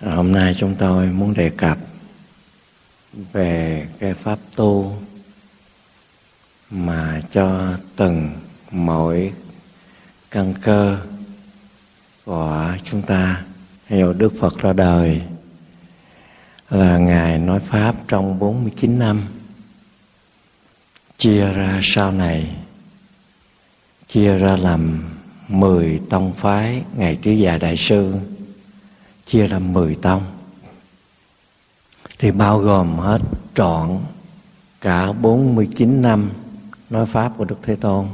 À, hôm nay chúng tôi muốn đề cập về cái pháp tu mà cho từng mỗi căn cơ của chúng ta. Hiểu Đức Phật ra đời là Ngài nói Pháp trong 49 năm. Chia ra sau này, chia ra làm 10 tông phái, Ngày Trí Già Đại Sư chia làm 10 tông thì bao gồm hết trọn cả 49 năm nói Pháp của Đức Thế Tôn.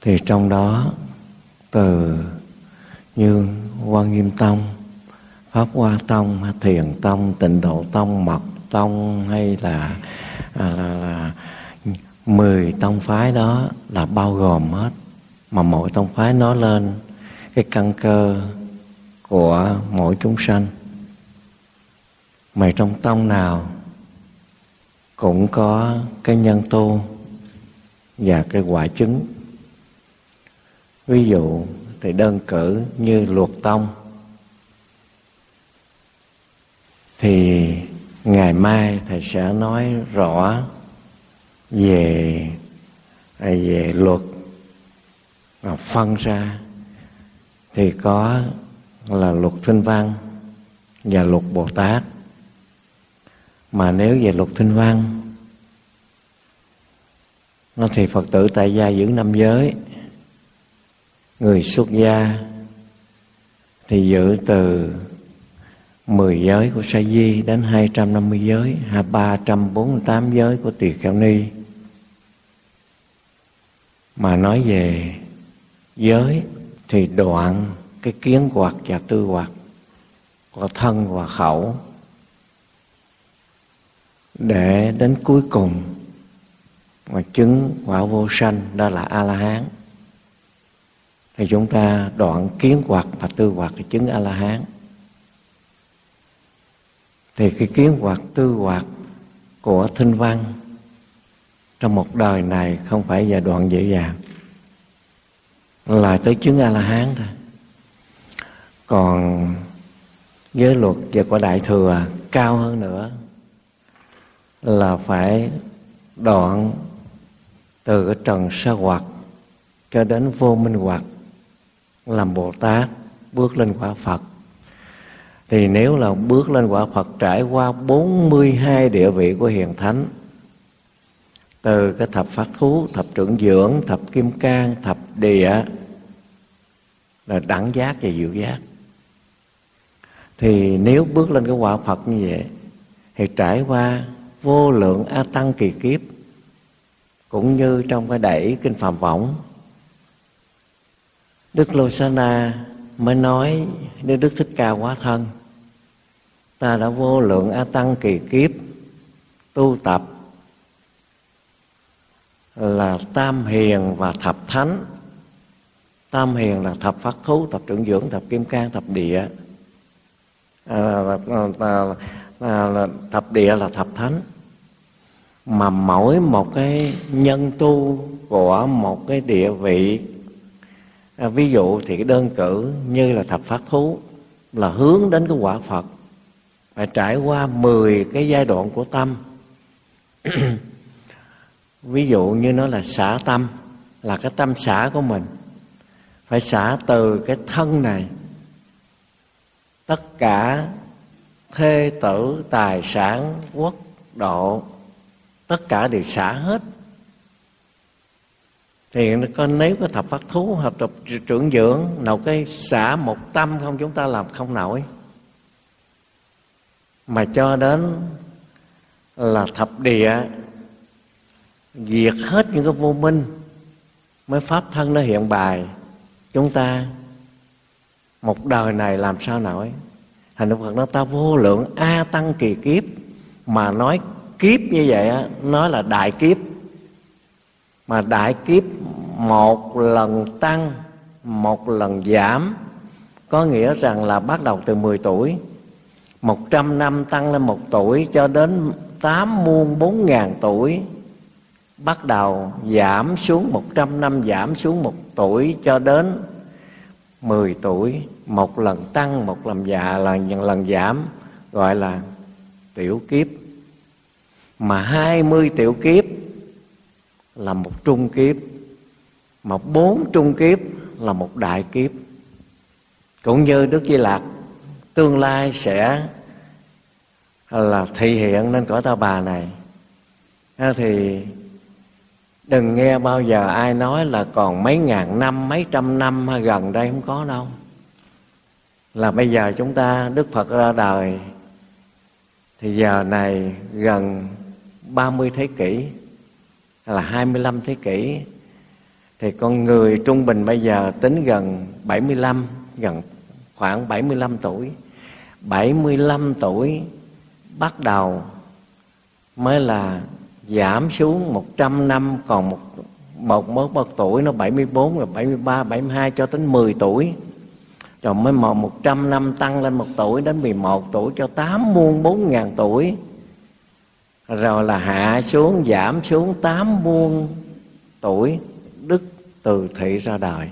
Thì trong đó từ như Quan Nghiêm Tông, Pháp Hoa Tông, Thiền Tông, Tịnh Độ Tông, Mật Tông hay là, à, là, là, là 10 tông phái đó là bao gồm hết mà mỗi tông phái nói lên cái căn cơ của mỗi chúng sanh. Mà trong tông nào cũng có cái nhân tu và cái quả chứng. Ví dụ thì đơn cử như luật tông, thì ngày mai thầy sẽ nói rõ về à, về luật và phân ra. Thì có là luật thinh văn và luật bồ tát. Mà nếu về luật thinh văn, nó thì phật tử tại gia giữ năm giới. Người xuất gia thì giữ từ 10 giới của sa di đến 250 giới hay 348 giới của tỳ kheo ni. Mà nói về giới thì đoạn cái kiến hoạt và tư hoạt của thân và khẩu, để đến cuối cùng mà chứng quả vô sanh, đó là a la hán thì chúng ta đoạn kiến hoạt và tư hoạt thì chứng a la hán thì cái kiến hoạt tư hoạt của thinh văn trong một đời này không phải giai đoạn dễ dàng, là tới chứng a la hán thôi còn giới luật và của đại thừa cao hơn nữa là phải đoạn từ cái trần sa hoạt cho đến vô minh hoạt làm bồ tát bước lên quả phật. Thì nếu là bước lên quả phật trải qua 42 địa vị của hiền thánh, từ cái thập phát thú, thập trưởng dưỡng, thập kim cang, thập địa, là đẳng giác và diệu giác thì nếu bước lên cái quả phật như vậy, thì trải qua vô lượng a tăng kỳ kiếp, cũng như trong cái đẩy kinh phạm võng, đức lô sa na mới nói nếu đức thích ca quá thân, ta đã vô lượng a tăng kỳ kiếp tu tập là tam hiền và thập thánh. Tam hiền là thập phát thú, thập trưởng dưỡng, thập kim cang, thập địa à, à, à, thập địa là thập thánh. Mà mỗi một cái nhân tu của một cái địa vị à, ví dụ thì cái đơn cử như là thập phát thú là hướng đến cái quả phật phải trải qua 10 cái giai đoạn của tâm. Ví dụ như nó là xả tâm là cái tâm xả của mình phải xả từ cái thân này tất cả thê tử, tài sản, quốc độ, tất cả đều xả hết. Thì con nếu có thập phát thú, hợp tập trưởng dưỡng, nào cái xả một tâm không chúng ta làm không nổi. Mà cho đến là thập địa, diệt hết những cái vô minh, mới pháp thân nó hiện bài. Chúng ta một đời này làm sao nổi thành đức phật nói, ta vô lượng a tăng kỳ kiếp. Mà nói kiếp như vậy á, nói là đại kiếp. Mà đại kiếp một lần tăng, một lần giảm, có nghĩa rằng là bắt đầu từ 10 tuổi. Một trăm năm tăng lên một tuổi cho đến tám muôn bốn ngàn tuổi, bắt đầu giảm xuống một trăm năm, giảm xuống một tuổi cho đến 10 tuổi một lần tăng, một lần già lần lần giảm, gọi là tiểu kiếp. Mà 20 tiểu kiếp là một trung kiếp. Mà bốn trung kiếp là một đại kiếp. Cũng như đức di lạc tương lai sẽ là thị hiện nên cõi ta bà này. Thì đừng nghe bao giờ ai nói là còn mấy ngàn năm, mấy trăm năm hay gần đây không có đâu là bây giờ chúng ta đức phật ra đời thì giờ này gần 30 thế kỷ hay là 25 thế kỷ thì con người trung bình bây giờ tính gần 75 gần khoảng 75 tuổi. 75 tuổi bắt đầu mới là giảm xuống 100 năm còn một một một, một tuổi nó 74 rồi 73 72 cho đến 10 tuổi rồi mới một 100 năm tăng lên một tuổi đến 11 tuổi cho 8 muôn 4 ngàn tuổi. Rồi là hạ xuống giảm xuống 8 muôn tuổi đức từ thị ra đời.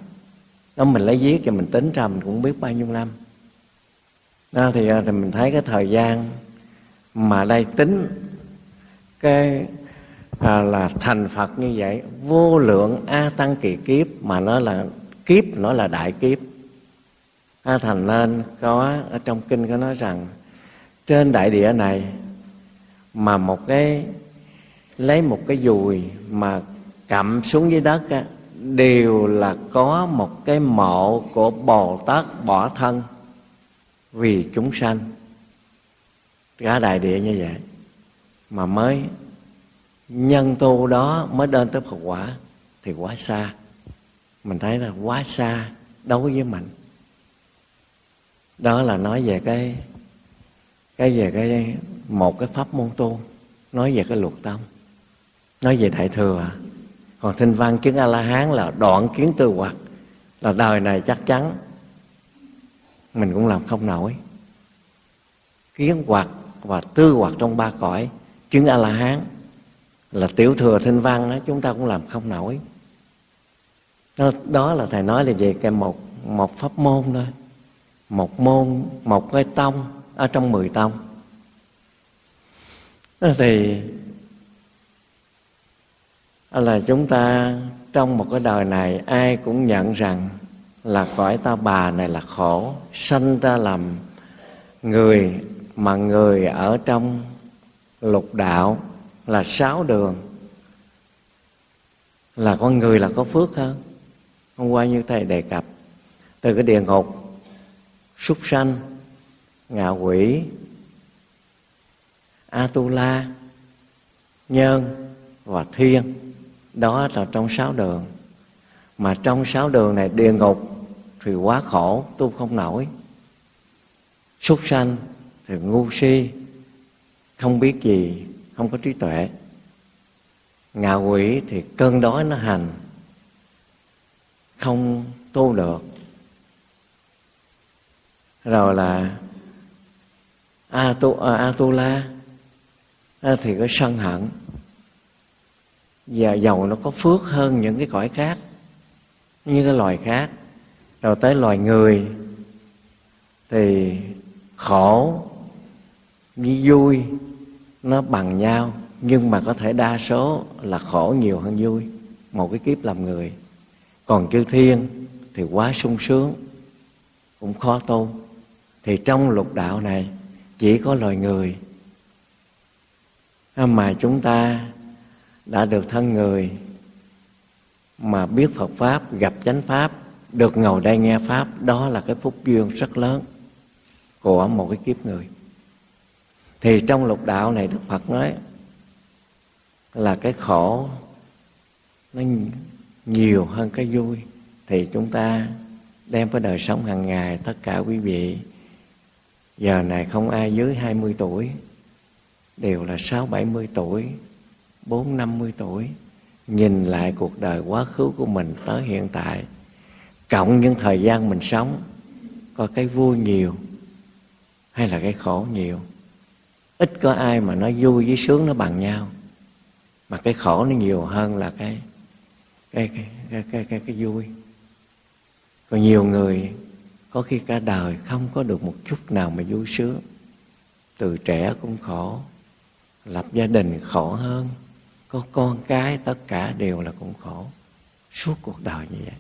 Đó mình lấy viết cho mình tính ra mình cũng biết bao nhiêu năm. Đó thì, à, thì mình thấy cái thời gian mà đây tính cái à, là thành phật như vậy vô lượng a tăng kỳ kiếp mà nó là kiếp nó là đại kiếp a thành nên có ở trong kinh có nói rằng trên đại địa này mà một cái lấy một cái dùi mà cặm xuống dưới đất á, đều là có một cái mộ của bồ tát bỏ thân vì chúng sanh. Cả đại địa như vậy mà mới nhân tu đó mới đến tới Phật quả thì quá xa. Mình thấy là quá xa đối với mình đó là nói về cái cái về cái một cái pháp môn tu nói về cái luật tâm nói về đại thừa. À. còn thinh văn chứng a la hán là đoạn kiến tư hoặc là đời này chắc chắn mình cũng làm không nổi. Kiến hoặc và tư hoặc trong ba cõi chứng a la hán là tiểu thừa thinh văn đó chúng ta cũng làm không nổi. Đó, đó là thầy nói là về cái một một pháp môn thôi một môn, một cái tông ở trong mười tông. Thì là chúng ta trong một cái đời này ai cũng nhận rằng là cõi ta bà này là khổ, sanh ra làm người, mà người ở trong lục đạo là sáu đường. Là con người là có phước hơn. Hôm qua như thầy đề cập, từ cái địa ngục súc sanh, ngạ quỷ, atula, nhân và thiên. Đó là trong sáu đường. Mà trong sáu đường này, địa ngục thì quá khổ, tu không nổi. Súc sanh thì ngu si, không biết gì, không có trí tuệ. Ngạ quỷ thì cơn đói nó hành, không tu được rồi là a tu à, a, tu la à, thì có sân hận. Và dầu nó có phước hơn những cái cõi khác như cái loài khác. Rồi tới loài người thì khổ với vui nó bằng nhau. Nhưng mà có thể đa số là khổ nhiều hơn vui một cái kiếp làm người. Còn chư thiên thì quá sung sướng cũng khó tu thì trong lục đạo này chỉ có loài người. À, mà chúng ta đã được thân người, mà biết Phật pháp, gặp chánh pháp, được ngồi đây nghe pháp, đó là cái phúc duyên rất lớn của một cái kiếp người. Thì trong lục đạo này đức phật nói là cái khổ nó nhiều hơn cái vui. Thì chúng ta đem cái đời sống hàng ngày, tất cả quý vị giờ này không ai dưới 20 tuổi đều là sáu bảy mươi tuổi bốn năm mươi tuổi. Nhìn lại cuộc đời quá khứ của mình tới hiện tại cộng những thời gian mình sống có cái vui nhiều hay là cái khổ nhiều? Ít có ai mà nó vui với sướng nó bằng nhau mà cái khổ nó nhiều hơn là cái cái cái cái cái, cái, cái vui. Còn nhiều người có khi cả đời không có được một chút nào mà vui sướng. Từ trẻ cũng khổ lập gia đình khổ hơn. Có con cái tất cả đều là cũng khổ. Suốt cuộc đời như vậy.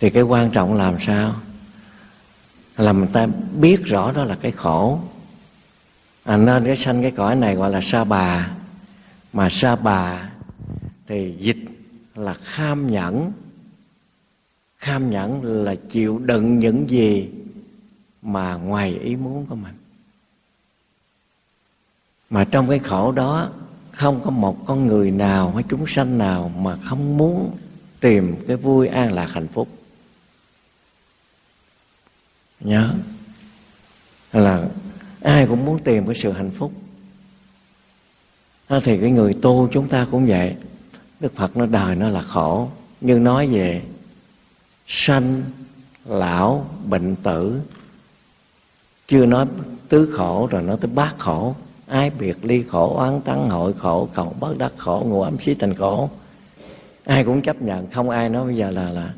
Thì cái quan trọng làm sao? Là mình ta biết rõ đó là cái khổ. À, nên cái sanh cái cõi này gọi là sa bà. Mà sa bà thì dịch là kham nhẫn kham nhẫn là chịu đựng những gì mà ngoài ý muốn của mình. Mà trong cái khổ đó, không có một con người nào, hay chúng sanh nào mà không muốn tìm cái vui an lạc hạnh phúc. Nhớ là ai cũng muốn tìm cái sự hạnh phúc. À, thì cái người tu chúng ta cũng vậy. Đức phật nó đời nó là khổ, nhưng nói về sanh lão bệnh tử. Chưa nói tứ khổ rồi nói tới bát khổ. Ai biệt ly khổ oán tắng hội khổ cầu bất đắc khổ ngủ ấm xí tình khổ. Ai cũng chấp nhận không ai nói bây giờ là là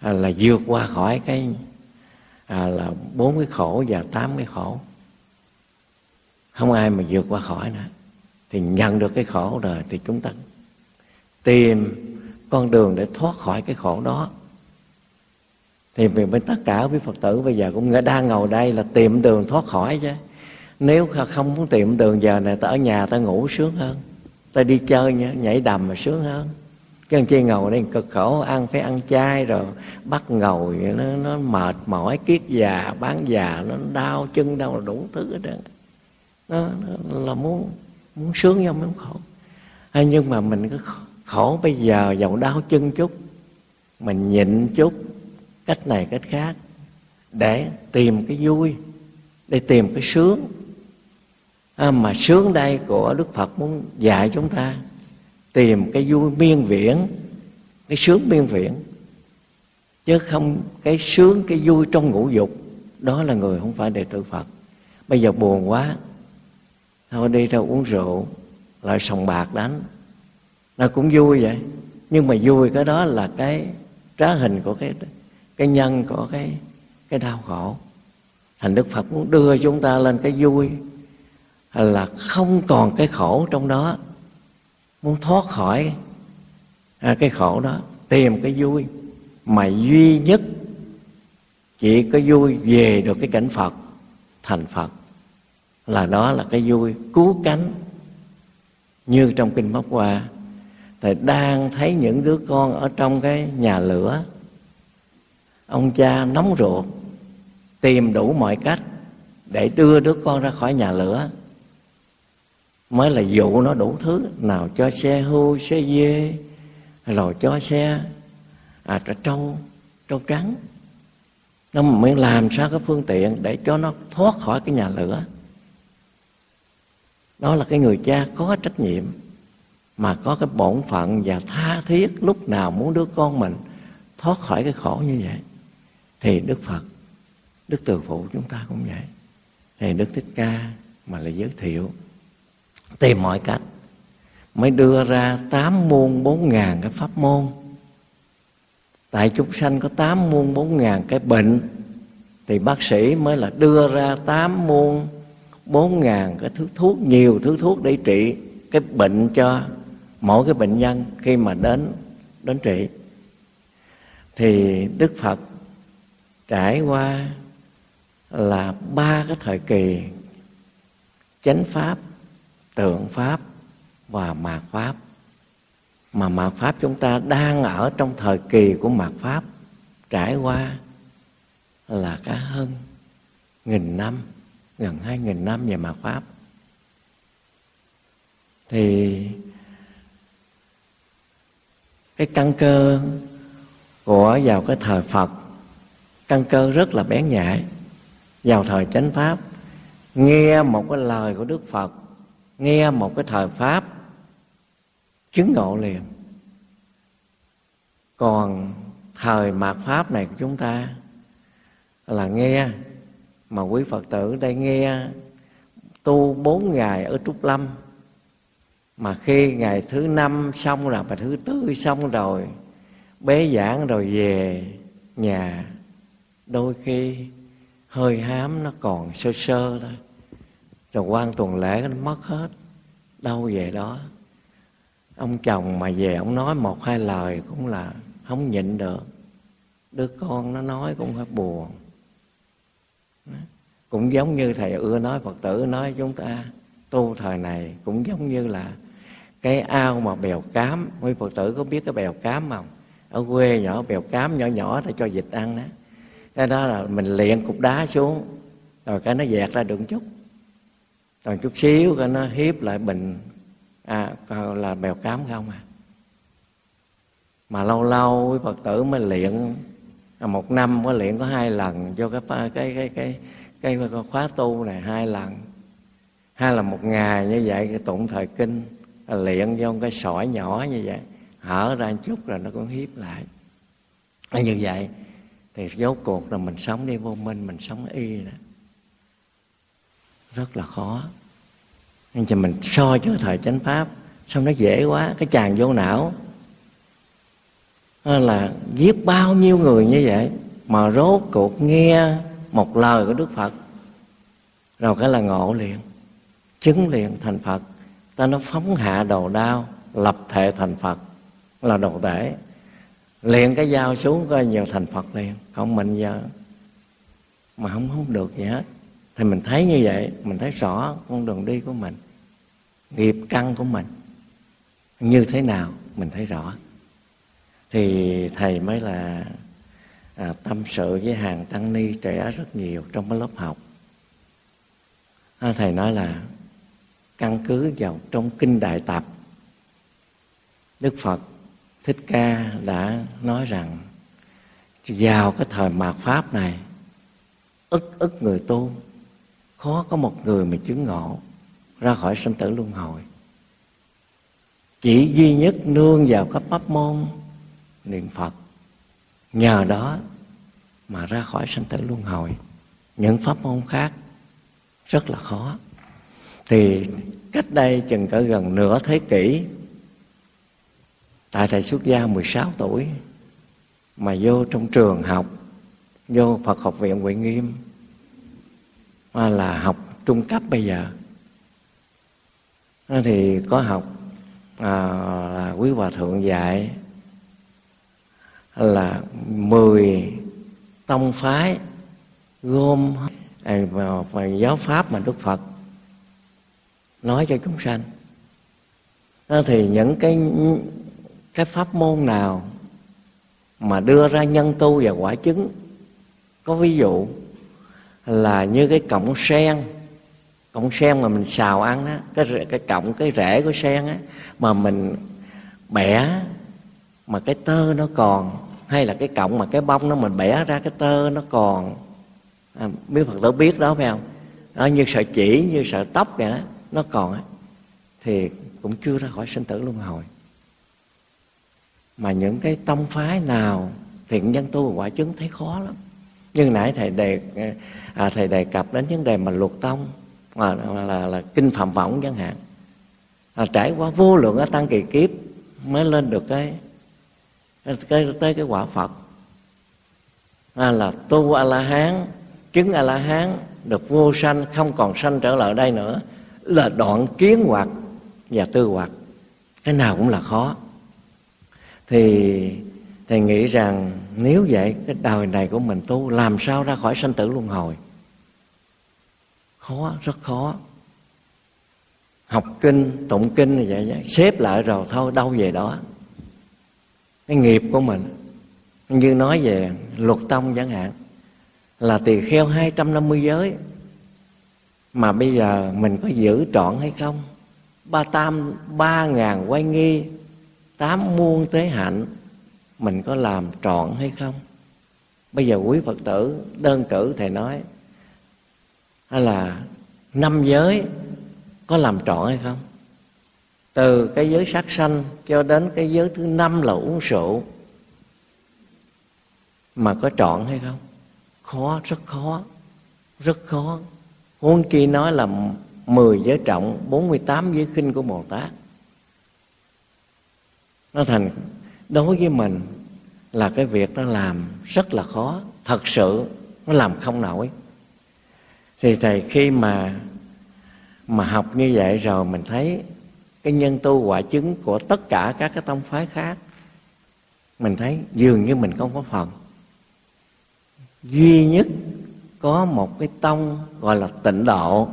là, là vượt qua khỏi cái à, là bốn cái khổ và tám cái khổ. Không ai mà vượt qua khỏi nữa. Thì nhận được cái khổ rồi thì chúng ta tìm con đường để thoát khỏi cái khổ đó thì vì với tất cả quý phật tử bây giờ cũng đang ngồi đây là tìm đường thoát khỏi chứ. Nếu không muốn tìm đường giờ này ta ở nhà ta ngủ sướng hơn. Ta đi chơi nhảy đầm mà sướng hơn. Chứ chi ngồi đây cực khổ ăn phải ăn chay rồi bắt ngồi nó nó mệt mỏi kiết già bán già nó đau chân đau đủ thứ hết trơn. Nó, nó là muốn muốn sướng nhưng muốn khổ. À, nhưng mà mình cứ khổ bây giờ dầu đau chân chút mình nhịn chút cách này cách khác. Để tìm cái vui để tìm cái sướng. À, mà sướng đây của đức phật muốn dạy chúng ta tìm cái vui miên viễn cái sướng miên viễn. Chứ không cái sướng cái vui trong ngũ dục đó là người không phải đệ tử phật. Bây giờ buồn quá thôi đi ra uống rượu lại sòng bạc đánh. Nó cũng vui vậy nhưng mà vui cái đó là cái trá hình của cái cái nhân của cái cái đau khổ. Thành đức phật muốn đưa chúng ta lên cái vui là không còn cái khổ trong đó. Muốn thoát khỏi à, cái khổ đó tìm cái vui. Mà duy nhất chỉ có vui về được cái cảnh phật thành phật là đó là cái vui cứu cánh. Như trong kinh móc qua thầy đang thấy những đứa con ở trong cái nhà lửa ông cha nóng ruột, tìm đủ mọi cách để đưa đứa con ra khỏi nhà lửa. Mới là dụ nó đủ thứ, nào cho xe hưu xe dê rồi cho xe à trâu trâu trắng. Nó mới làm sao cái phương tiện để cho nó thoát khỏi cái nhà lửa. Đó là cái người cha có trách nhiệm, mà có cái bổn phận và tha thiết lúc nào muốn đứa con mình thoát khỏi cái khổ như vậy thì đức phật, đức từ phụ chúng ta cũng vậy. Thì đức thích ca mà là giới thiệu, tìm mọi cách mới đưa ra tám môn bốn ngàn cái pháp môn. Tại chúng sanh có tám môn bốn ngàn cái bệnh, thì bác sĩ mới là đưa ra tám môn bốn ngàn cái thứ thuốc, nhiều thứ thuốc để trị cái bệnh cho mỗi cái bệnh nhân khi mà đến đến trị. Thì đức phật trải qua là ba cái thời kỳ chánh pháp, tượng pháp và mạt pháp. Mà mạt pháp chúng ta đang ở trong thời kỳ của mạt pháp, trải qua là cả hơn nghìn năm, gần hai nghìn năm về mạt pháp. Thì cái căn cơ của vào cái thời phật căn cơ rất là bén nhạy. Vào thời chánh pháp, nghe một cái lời của đức phật, nghe một cái thời pháp, chứng ngộ liền. Còn thời mạt pháp này của chúng ta là nghe mà quý phật tử đây nghe tu bốn ngày ở trúc lâm. Mà khi ngày thứ năm xong là mà thứ tư xong rồi, bế giảng rồi về nhà đôi khi hơi hám nó còn sơ sơ thôi. Rồi quan tuần lễ nó mất hết. Đâu về đó? Ông chồng mà về ông nói một hai lời cũng là không nhịn được. Đứa con nó nói cũng phải buồn. Cũng giống như thầy ưa nói, phật tử nói chúng ta tu thời này cũng giống như là cái ao mà bèo cám. Quý phật tử có biết cái bèo cám không? Ở quê nhỏ, bèo cám nhỏ nhỏ để cho vịt ăn đó cái đó là mình luyện cục đá xuống. Rồi cái nó dẹt ra được chút. Còn chút xíu cái nó hiếp lại bình. À là bèo cám không à? Mà lâu lâu quý phật tử mới luyện. À, một năm có luyện có hai lần cho cái cái cái cái cái, cái khóa tu này hai lần. Hay là một ngày như vậy cái tụng thời kinh luyện vô cái sỏi nhỏ như vậy hở ra một chút rồi nó cũng hiếp lại. Như vậy thì dấu cuộc là mình sống đi vô minh, mình sống y đó. Rất là khó. Nên cho mình so với thời chánh pháp, xong nó dễ quá, cái chàng vô não. Là giết bao nhiêu người như vậy, mà rốt cuộc nghe một lời của đức phật. Rồi cái là ngộ liền, chứng liền thành phật. Ta nó phóng hạ đồ đao, lập thể thành phật, là đồ tể liền cái dao xuống coi nhiều thành phật liền. Không mình giờ mà không không được gì hết. Thì mình thấy như vậy mình thấy rõ con đường đi của mình nghiệp căn của mình. Như thế nào mình thấy rõ. Thì thầy mới là à, tâm sự với hàng tăng ni trẻ rất nhiều trong cái lớp học. À, thầy nói là căn cứ vào trong kinh đại tập đức phật thích ca đã nói rằng, vào cái thời mạt pháp này, ức ức người tu, khó có một người mà chứng ngộ ra khỏi sinh tử luân hồi. Chỉ duy nhất nương vào các pháp môn, niệm phật, nhờ đó mà ra khỏi sinh tử luân hồi. Những pháp môn khác rất là khó. Thì cách đây chừng cỡ gần nửa thế kỷ tại thầy xuất gia 16 tuổi mà vô trong trường học vô Phật học viện Huệ Nghiêm mà là học trung cấp bây giờ. Thì có học à, là quý hòa thượng dạy là mười tông phái gom vào à, giáo pháp mà Đức Phật nói cho chúng sanh. Thì những cái cái pháp môn nào mà đưa ra nhân tu và quả chứng? Có ví dụ là như cái cọng sen cọng sen mà mình xào ăn đó cái cái cọng cái rễ của sen á mà mình bẻ mà cái tơ nó còn hay là cái cọng mà cái bông nó mình bẻ ra cái tơ nó còn. À, biết phật tử biết đó phải không? Đó như sợi chỉ như sợi tóc vậy đó nó còn á thì cũng chưa ra khỏi sinh tử luân hồi mà những cái tông phái nào thiện nhân tu quả chứng thấy khó lắm. Như nãy thầy đề à, thầy đề cập đến vấn đề mà luật tông mà là, là, là kinh phạm võng chẳng hạn. À, trải qua vô lượng ở tăng kỳ kiếp mới lên được cái cái tới cái quả phật. À, là tu a la hán chứng a la hán được vô sanh không còn sanh trở lại đây nữa là đoạn kiến hoặc và tư hoặc cái nào cũng là khó thì thầy nghĩ rằng nếu vậy cái đời này của mình tu làm sao ra khỏi sanh tử luân hồi? Khó rất khó. Học kinh tụng kinh như vậy, vậy xếp lại rồi thôi đâu về đó. Cái nghiệp của mình như nói về luật tông chẳng hạn là tỳ kheo 250 giới. Mà bây giờ mình có giữ trọn hay không? Ba tam ba ngàn quay nghi tám muôn tế hạnh mình có làm trọn hay không? Bây giờ quý phật tử đơn cử thầy nói, hay là năm giới có làm trọn hay không? Từ cái giới sát sanh cho đến cái giới thứ năm là uống rượu mà có trọn hay không? Khó, rất khó rất khó. Huống chi nói là mười giới trọng, bốn mươi tám giới khinh của bồ tát nó thành, đối với mình là cái việc nó làm rất là khó. Thật sự, nó làm không nổi. Thì thầy, khi mà mà học như vậy rồi, mình thấy cái nhân tu quả chứng của tất cả các cái tông phái khác, mình thấy dường như mình không có phần duy nhất có một cái tông gọi là tịnh độ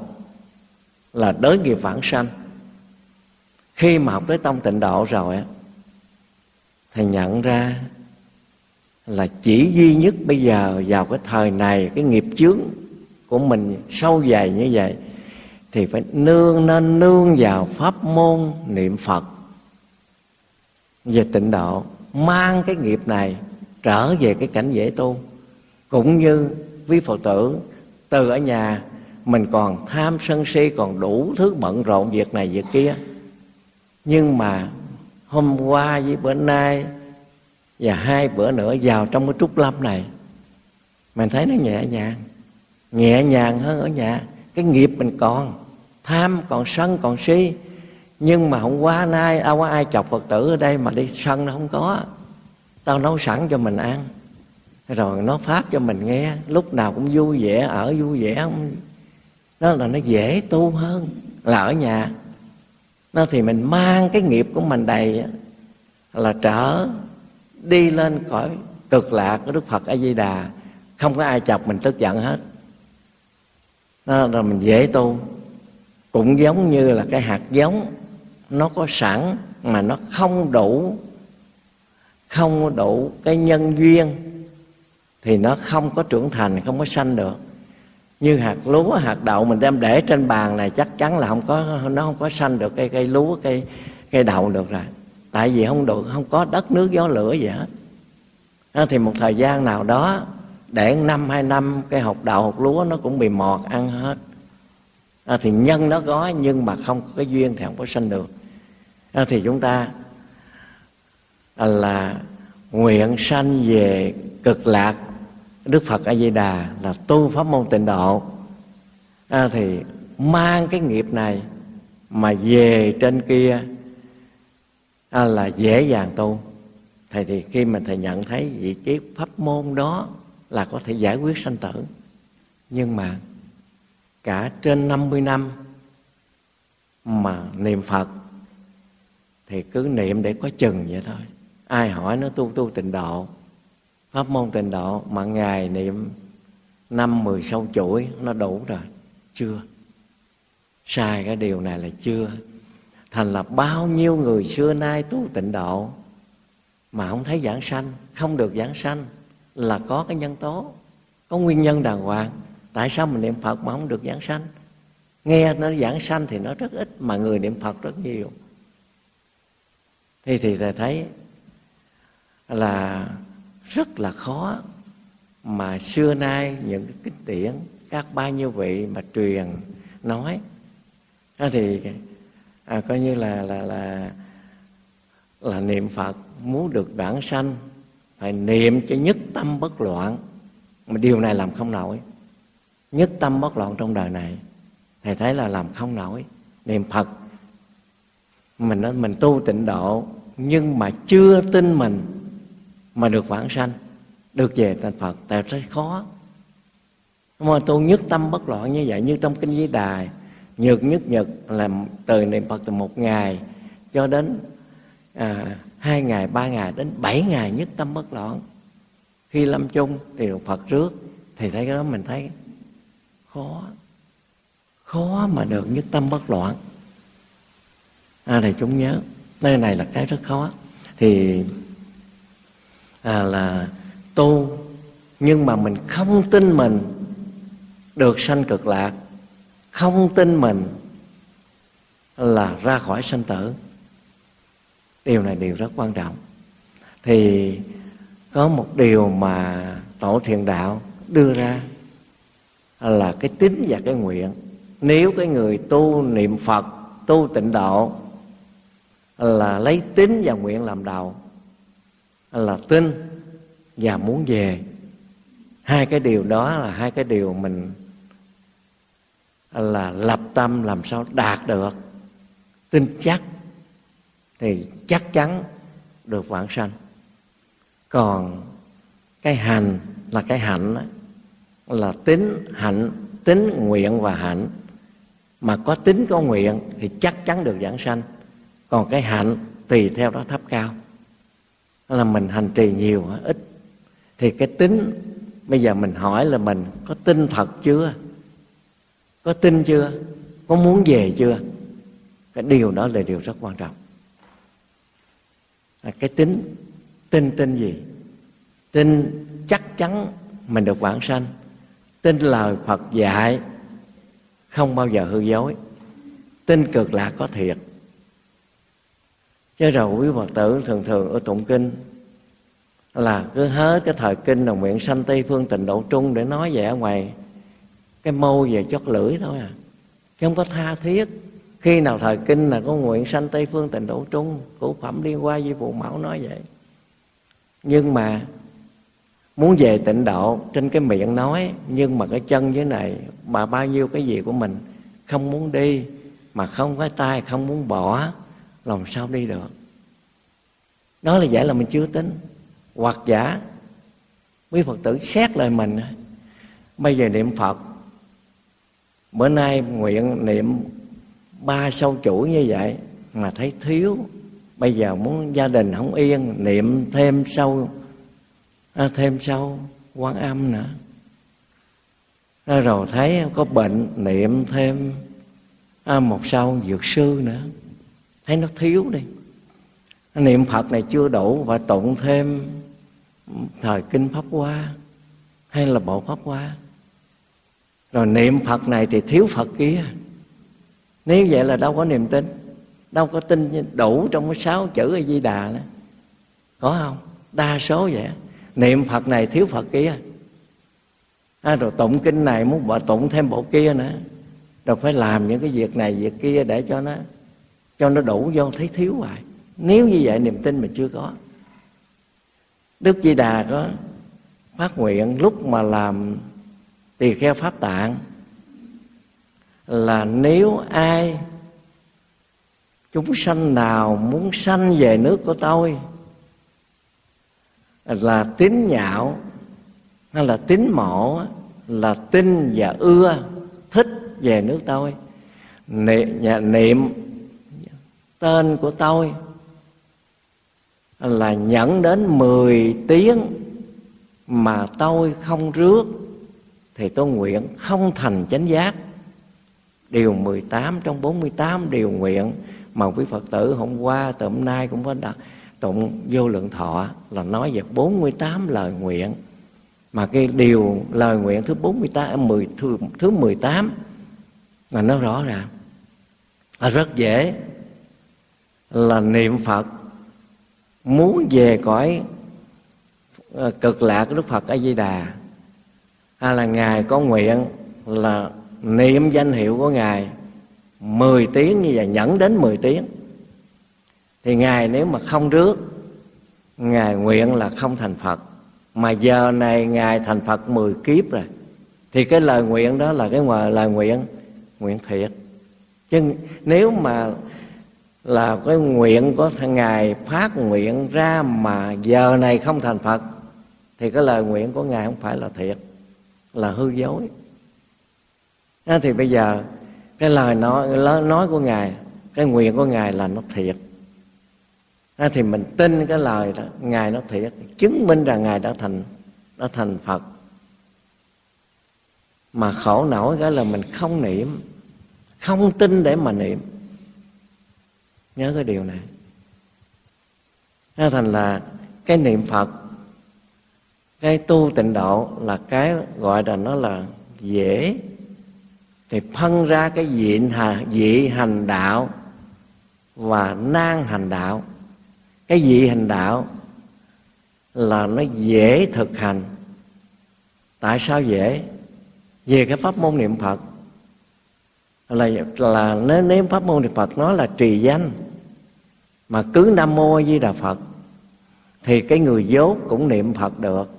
là đối nghiệp vãng sanh. Khi mà học tới tông tịnh độ rồi thầy nhận ra là chỉ duy nhất bây giờ vào cái thời này, cái nghiệp chướng của mình sâu dày như vậy, thì phải nương, nên nương vào pháp môn niệm phật. Về tịnh độ, mang cái nghiệp này trở về cái cảnh dễ tu. Cũng như quý phật tử, từ ở nhà, mình còn tham sân si, còn đủ thứ bận rộn việc này việc kia. Nhưng mà hôm qua với bữa nay và hai bữa nữa vào trong cái trúc lâm này. Mình thấy nó nhẹ nhàng nhẹ nhàng hơn ở nhà. Cái nghiệp mình còn, tham còn sân còn si. Nhưng mà hôm qua nay à, đâu có ai chọc phật tử ở đây mà đi sân nó không có. Tao nấu sẵn cho mình ăn, rồi nó phát cho mình nghe. Lúc nào cũng vui vẻ, ở vui vẻ. Không đó là nó dễ tu hơn là ở nhà nó thì mình mang cái nghiệp của mình đầy là trở đi lên cõi cực lạc của đức phật a di đà không có ai chọc mình tức giận hết. Đó là mình dễ tu. Cũng giống như là cái hạt giống, nó có sẵn mà nó không đủ không đủ cái nhân duyên, thì nó không có trưởng thành, không có sanh được như hạt lúa hạt đậu mình đem để trên bàn này chắc chắn là không có nó không có sanh được cây cây lúa cây cây đậu được rồi. Tại vì không được không có đất nước gió lửa gì hết. À, thì một thời gian nào đó để năm hai năm cái hột đậu hột lúa nó cũng bị mọt ăn hết. À, thì nhân nó có nhưng mà không có cái duyên thì không có sanh được. À, thì chúng ta là nguyện sanh về cực lạc đức phật a di đà là tu pháp môn tịnh độ. À, thì mang cái nghiệp này mà về trên kia à, là dễ dàng tu. Thầy thì khi mà thầy nhận thấy vị trí pháp môn đó là có thể giải quyết sanh tử. Nhưng mà cả trên 50 năm mà niệm Phật thì cứ niệm để có chừng vậy thôi. Ai hỏi nó tu tu tịnh độ pháp môn tịnh độ mà ngày niệm năm mười sâu chuỗi, nó đủ rồi. Chưa? Sai cái điều này là chưa. Thành là bao nhiêu người xưa nay tu tịnh độ mà không thấy giảng sanh, không được giảng sanh, là có cái nhân tố, có nguyên nhân đàng hoàng. Tại sao mình niệm phật mà không được giảng sanh? Nghe nó giảng sanh thì nó rất ít, mà người niệm phật rất nhiều. Thì thì thầy thấy là rất là khó. Mà xưa nay những cái kinh điển các bao nhiêu vị mà truyền nói thì à, coi như là là là là niệm phật muốn được đoạn sanh phải niệm cho nhất tâm bất loạn. Mà điều này làm không nổi. Nhất tâm bất loạn trong đời này thầy thấy là làm không nổi. Niệm phật mình nói mình tu tịnh độ nhưng mà chưa tin mình mà được vãng sanh được về thành phật tại rất khó. Mà tu nhất tâm bất loạn như vậy như trong kinh di đài nhược nhất nhật là từ niệm phật từ một ngày cho đến à, hai ngày ba ngày đến bảy ngày nhất tâm bất loạn. Khi lâm chung thì được phật trước thì thấy cái đó mình thấy khó khó mà được nhất tâm bất loạn. À thì chúng nhớ nơi này là cái rất khó. Thì à, là tu nhưng mà mình không tin mình được sanh cực lạc không tin mình là ra khỏi sanh tử. Điều này điều rất quan trọng. Thì có một điều mà tổ thiền đạo đưa ra là cái tính và cái nguyện. Nếu cái người tu niệm phật tu tịnh độ là lấy tính và nguyện làm đầu là tin và muốn về. Hai cái điều đó là hai cái điều mình là lập tâm làm sao đạt được. Tin chắc thì chắc chắn được vãng sanh. Còn cái hành là cái hạnh là tính hạnh tính nguyện và hạnh. Mà có tính có nguyện thì chắc chắn được giảng sanh. Còn cái hạnh tùy theo đó thấp cao là mình hành trì nhiều hay ít. Thì cái tính, bây giờ mình hỏi là mình có tin thật chưa? Có tin chưa? Có muốn về chưa? Cái điều đó là điều rất quan trọng. À, cái tính, tin tin gì? Tin chắc chắn mình được vãng sanh. Tin lời phật dạy không bao giờ hư dối. Tin cực lạc có thiệt chứ rồi quý phật tử thường thường ở tụng kinh. Là cứ hết cái thời kinh là nguyện sanh tây phương tịnh độ trung để nói về ở ngoài. Cái mâu về chót lưỡi thôi à. Chứ không có tha thiết. Khi nào thời kinh là có nguyện sanh tây phương tịnh độ trung của phẩm liên qua di phụ mẫu nói vậy. Nhưng mà muốn về tịnh độ, trên cái miệng nói, nhưng mà cái chân dưới này mà bao nhiêu cái gì của mình không muốn đi, mà không có tay, không muốn bỏ làm sao đi được? Đó là vậy là mình chưa tính hoặc giả quý phật tử xét lời mình. Bây giờ niệm phật bữa nay nguyện niệm ba sâu chuỗi như vậy mà thấy thiếu. Bây giờ muốn gia đình không yên niệm thêm sâu à, thêm sâu quan âm nữa. À, rồi thấy có bệnh niệm thêm à, một sâu dược sư nữa thấy nó thiếu đi. Niệm phật này chưa đủ và tụng thêm thời kinh pháp hoa hay là bộ pháp hoa. Rồi niệm phật này thì thiếu phật kia. Nếu vậy là đâu có niềm tin đâu có tin đủ trong cái sáu chữ a di đà nữa. Có không? Đa số vậy. Niệm phật này thiếu phật kia. À, rồi tụng kinh này muốn bỏ tụng thêm bộ kia nữa. Rồi phải làm những cái việc này việc kia để cho nó cho nó đủ vô thấy thiếu hoài. Nếu như vậy niềm tin mình chưa có. Đức di đà có phát nguyện lúc mà làm tỳ kheo pháp tạng là nếu ai chúng sanh nào muốn sanh về nước của tôi là tín nhạo hay là tín mộ là tin và ưa thích về nước tôi niệm, niệm tên của tôi là nhẫn đến 10 tiếng mà tôi không rước thì tôi nguyện không thành chánh giác. Điều 18 trong 48 điều nguyện mà quý Phật tử hôm qua từ hôm nay cũng có đặt tụng vô lượng thọ là nói về 48 lời nguyện. Mà cái điều lời nguyện thứ 48 10 à, thứ, thứ 18 mà nó rõ ràng. Là rất dễ là niệm Phật. Muốn về cõi ờ, cực lạc Đức Phật A Di Đà hay là ngài có nguyện là niệm danh hiệu của ngài 10 tiếng như vậy, nhẫn đến 10 tiếng, thì ngài nếu mà không rước, ngài nguyện là không thành Phật. Mà giờ này ngài thành Phật 10 kiếp rồi, thì cái lời nguyện đó là cái ngoài lời nguyện nguyện thiệt. Chứ nếu mà là cái nguyện của ngài phát nguyện ra mà giờ này không thành Phật thì cái lời nguyện của ngài không phải là thiệt là hư dối. À, thì bây giờ cái lời nói nói của ngài cái nguyện của ngài là nó thiệt. À, thì mình tin cái lời đó ngài nó thiệt chứng minh rằng ngài đã thành đã thành phật. Mà khổ nổi cái là mình không niệm không tin để mà niệm nhớ cái điều này nó thành là cái niệm phật cái tu tịnh độ là cái gọi là nó là dễ thì phân ra cái diện hà dị hành đạo và nan hành đạo cái dị hành đạo là nó dễ thực hành tại sao dễ về cái pháp môn niệm phật là là nếu nếu pháp môn niệm phật nó là trì danh mà cứ nam mô di đà phật, thì cái người dốt cũng niệm phật được,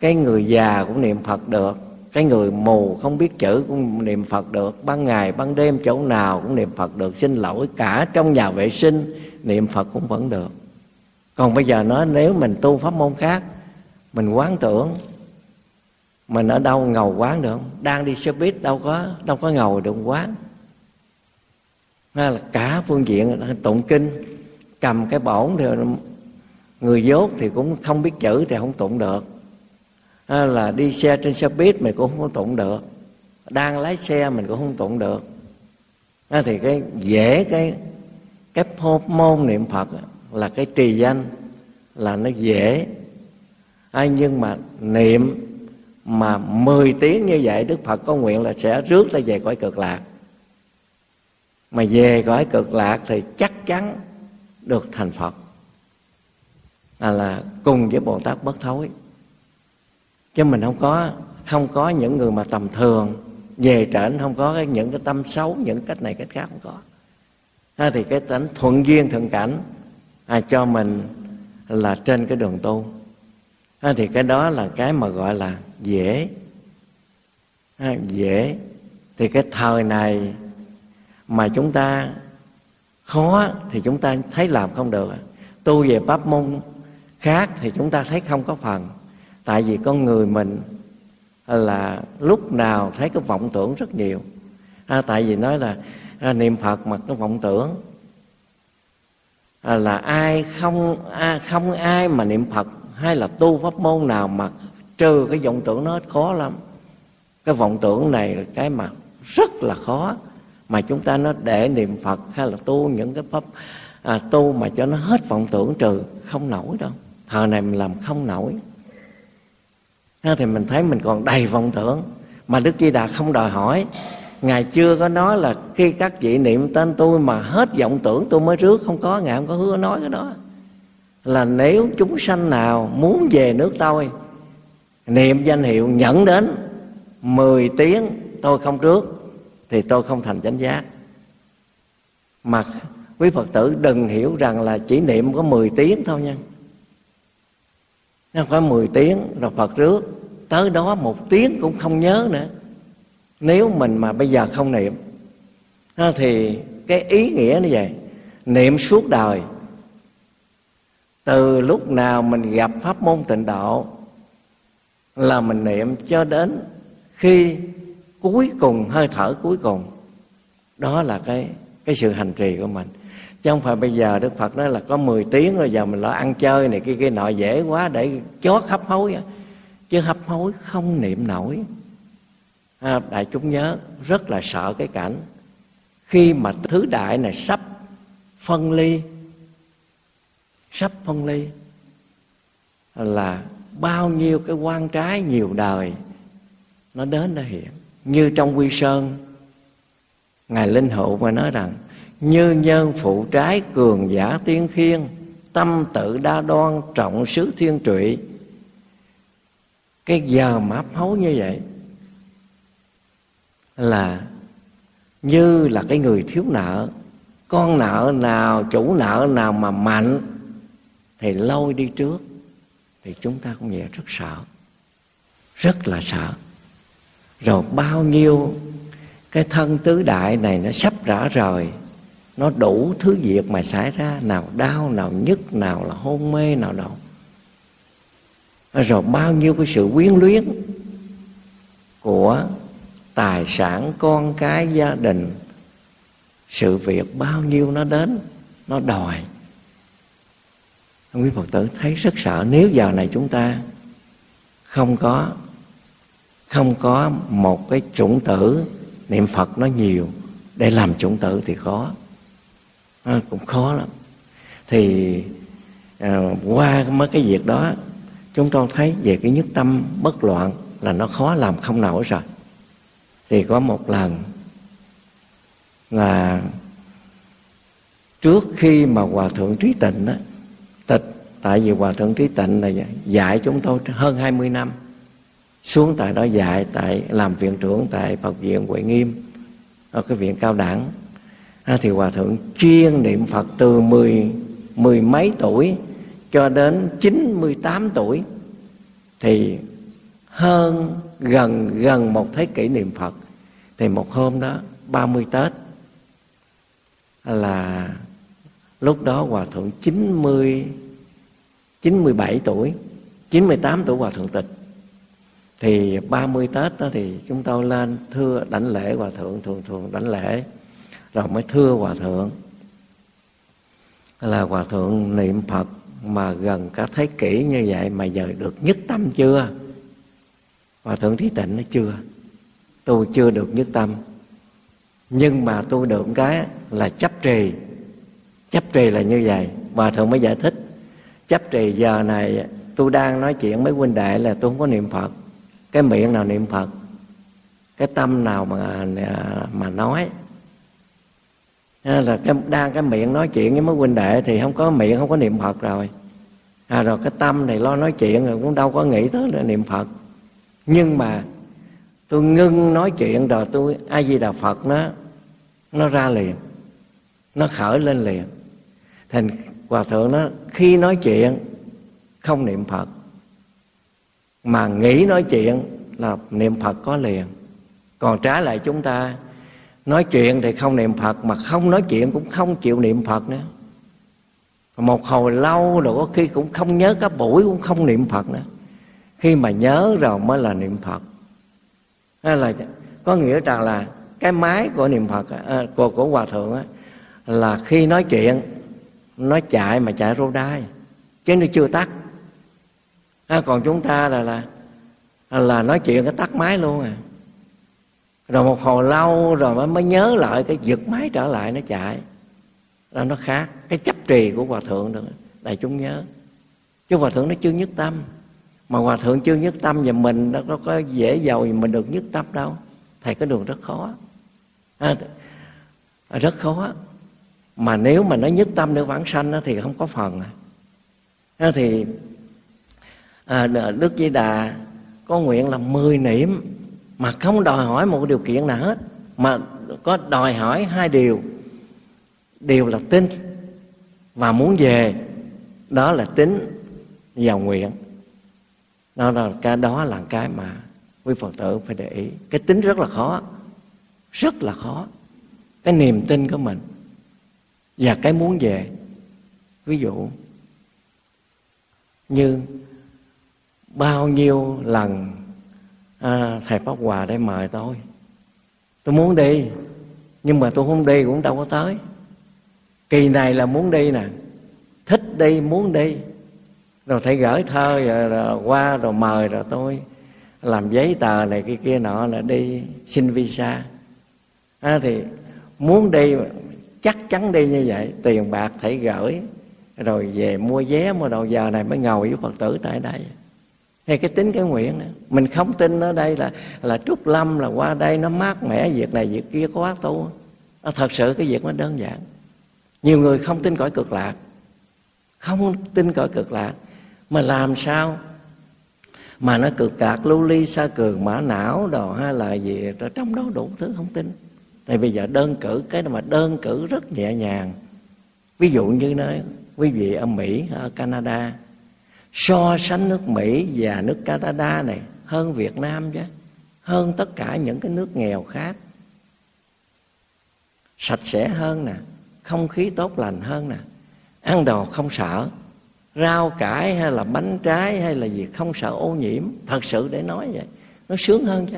cái người già cũng niệm phật được, cái người mù không biết chữ cũng niệm phật được, ban ngày, ban đêm chỗ nào cũng niệm phật được, xin lỗi cả trong nhà vệ sinh niệm phật cũng vẫn được. Còn bây giờ nói nếu mình tu pháp môn khác, mình quán tưởng, mình ở đâu ngầu quán được không? Đang đi xe buýt đâu có đâu có ngầu được quán. Là cả phương diện tụng kinh cầm cái bổn thì người dốt thì cũng không biết chữ thì không tụng được. À, là đi xe trên xe buýt mình cũng không tụng được. Đang lái xe mình cũng không tụng được. À, thì cái dễ cái cái môn niệm phật là cái trì danh là nó dễ. À, nhưng mà niệm mà 10 tiếng như vậy Đức Phật có nguyện là sẽ rước ta về cõi cực lạc. Mà về cõi cực lạc thì chắc chắn được thành Phật. À là cùng với Bồ Tát bất thối. Chứ mình không có không có những người mà tầm thường về trển không có cái, những cái tâm xấu những cách này cách khác không có. À, thì cái tính thuận duyên thuận cảnh à, cho mình là trên cái đường tu. À, thì cái đó là cái mà gọi là dễ. À, dễ. Thì cái thời này mà chúng ta khó thì chúng ta thấy làm không được à. tu về pháp môn khác thì chúng ta thấy không có phần. Tại vì con người mình là lúc nào thấy cái vọng tưởng rất nhiều. À, tại vì nói là à, niệm phật mà cái vọng tưởng. À, là ai không à, không ai mà niệm phật hay là tu pháp môn nào mà trừ cái vọng tưởng nó khó lắm. Cái vọng tưởng này là cái mà rất là khó mà chúng ta nó để niệm phật hay là tu những cái pháp à, tu mà cho nó hết vọng tưởng trừ không nổi đâu. Thời này mình làm không nổi. Thì mình thấy mình còn đầy vọng tưởng. Mà đức di đà không đòi hỏi. Ngài chưa có nói là khi các vị niệm tên tôi mà hết vọng tưởng tôi mới rước. Không có ngài không có hứa nói cái đó. Là nếu chúng sanh nào muốn về nước tôi niệm danh hiệu nhận đến 10 tiếng tôi không trước thì tôi không thành chánh giác. Mà quý phật tử đừng hiểu rằng là chỉ niệm có 10 tiếng thôi nha. Nó có 10 tiếng rồi Phật rước. Tới đó một tiếng cũng không nhớ nữa. Nếu mình mà bây giờ không niệm thì cái ý nghĩa như vậy. Niệm suốt đời. Từ lúc nào mình gặp pháp môn tịnh độ là mình niệm cho đến khi cuối cùng hơi thở cuối cùng. Đó là cái cái sự hành trì của mình. Chứ không phải bây giờ đức phật nói là có 10 tiếng rồi giờ mình lo ăn chơi này kia kia nọ dễ quá để chót hấp hối chứ hấp hối không niệm nổi. À, đại chúng nhớ rất là sợ cái cảnh khi mà thứ đại này sắp phân ly sắp phân ly là bao nhiêu cái quan trái nhiều đời nó đến nó hiện như trong quy sơn, ngài linh hữu mà nói rằng, như nhân phụ trái cường giả tiên khiên, tâm tự đa đoan trọng sứ thiên trụy. Cái giờ mà hấu như vậy là như là cái người thiếu nợ. Con nợ nào, chủ nợ nào mà mạnh thì lôi đi trước, thì chúng ta cũng vậy, rất sợ, rất là sợ rồi bao nhiêu cái thân tứ đại này nó sắp rã rời, nó đủ thứ việc mà xảy ra, nào đau, nào nhức, nào là hôn mê, nào đâu rồi bao nhiêu cái sự quyến luyến của tài sản, con cái, gia đình, sự việc, bao nhiêu nó đến, nó đòi. Quý phật tử thấy rất sợ, nếu giờ này chúng ta không có không có một cái chủng tử niệm phật nó nhiều để làm chủng tử thì khó. À, cũng khó lắm. Thì à, qua mấy cái việc đó chúng tôi thấy về cái nhất tâm bất loạn là nó khó làm không nổi rồi. Thì có một lần là trước khi mà hòa thượng trí tịnh đó tịch tại vì hòa thượng trí tịnh là dạy chúng tôi hơn 20 năm xuống tại đó dạy tại làm viện trưởng tại Phật viện Huệ Nghiêm ở cái viện cao đẳng. À, thì hòa thượng chuyên niệm Phật từ mười mười mấy tuổi cho đến 98 tuổi thì hơn gần gần một thế kỷ niệm Phật. Thì một hôm đó 30 Tết là lúc đó hòa thượng 90 97 tuổi 98 tuổi hòa thượng tịch thì 30 Tết đó thì chúng tôi lên thưa đảnh lễ hòa thượng, thường thường đảnh lễ, rồi mới thưa hòa thượng. Là hòa thượng niệm Phật mà gần cả thế kỷ như vậy mà giờ được nhất tâm chưa? Hòa thượng thí tịnh nó chưa. Tôi chưa được nhất tâm. Nhưng mà tôi được cái là chấp trì. Chấp trì là như vậy. Hòa thượng mới giải thích. Chấp trì giờ này, tôi đang nói chuyện với huynh đệ là tôi không có niệm phật cái miệng nào niệm phật cái tâm nào mà à, mà nói. Là cái đang cái miệng nói chuyện với mấy huynh đệ thì không có miệng không có niệm phật rồi. À, rồi cái tâm này lo nói chuyện rồi cũng đâu có nghĩ tới là niệm phật. Nhưng mà tôi ngưng nói chuyện rồi tôi a di đà phật nó nó ra liền nó khởi lên liền. Thành hòa thượng nó khi nói chuyện không niệm phật mà nghĩ nói chuyện là niệm phật có liền. Còn trái lại chúng ta nói chuyện thì không niệm phật mà không nói chuyện cũng không chịu niệm phật nữa. Một hồi lâu rồi có khi cũng không nhớ cả buổi cũng không niệm phật nữa. Khi mà nhớ rồi mới là niệm phật. Hay là có nghĩa rằng là cái máy của niệm phật à, của của hòa thượng á, là khi nói chuyện nó chạy mà chạy rô đai. Chứ nó chưa tắt à, còn chúng ta là là là nói chuyện cái tắt máy luôn à. Rồi một hồi lâu rồi mới mới nhớ lại cái giật máy trở lại nó chạy. Là nó khác cái chấp trì của hòa thượng được đại chúng nhớ. Chứ hòa thượng nó chưa nhất tâm. Mà hòa thượng chưa nhất tâm và mình nó có dễ giàu gì mình được nhất tâm đâu. Thầy cái đường rất khó. À, rất khó. Mà nếu mà nó nhất tâm để vãng sanh thì không có phần à. thì à, đức di đà có nguyện là 10 niệm mà không đòi hỏi một điều kiện nào hết mà có đòi hỏi hai điều. Điều là tin và muốn về đó là tính vào nguyện. Đó là cái đó là cái mà quý phật tử phải để ý. Cái tính rất là khó rất là khó. Cái niềm tin của mình và cái muốn về. Ví dụ như bao nhiêu lần à, thầy pháp hòa để mời tôi. Tôi muốn đi nhưng mà tôi không đi cũng đâu có tới. Kỳ này là muốn đi nè. Thích đi muốn đi. Rồi thầy gửi thơ rồi, rồi qua rồi mời rồi tôi làm giấy tờ này kia kia nọ là đi xin visa. À, thì muốn đi chắc chắn đi như vậy. Tiền bạc thầy gửi rồi về mua vé mua đầu giờ này mới ngồi với phật tử tại đây hay cái tính cái nguyện nữa mình không tin ở đây là là trúc lâm là qua đây nó mát mẻ, việc này việc kia, có ác tu nó à, thật sự cái việc nó đơn giản. Nhiều người không tin cõi cực lạc. Không tin cõi cực lạc. Mà làm sao? Mà nó cực lạc lưu ly, sa cường, mã não, đồ hay là gì, rồi trong đó đủ thứ không tin. Tại bây giờ đơn cử, cái mà đơn cử rất nhẹ nhàng. Ví dụ như nói quý vị ở mỹ, ở canada so sánh nước mỹ và nước canada này, hơn việt nam chứ, hơn tất cả những cái nước nghèo khác. Sạch sẽ hơn nè, không khí tốt lành hơn nè, ăn đồ không sợ, rau cải hay là bánh trái hay là gì không sợ ô nhiễm. Thật sự để nói vậy, nó sướng hơn chứ,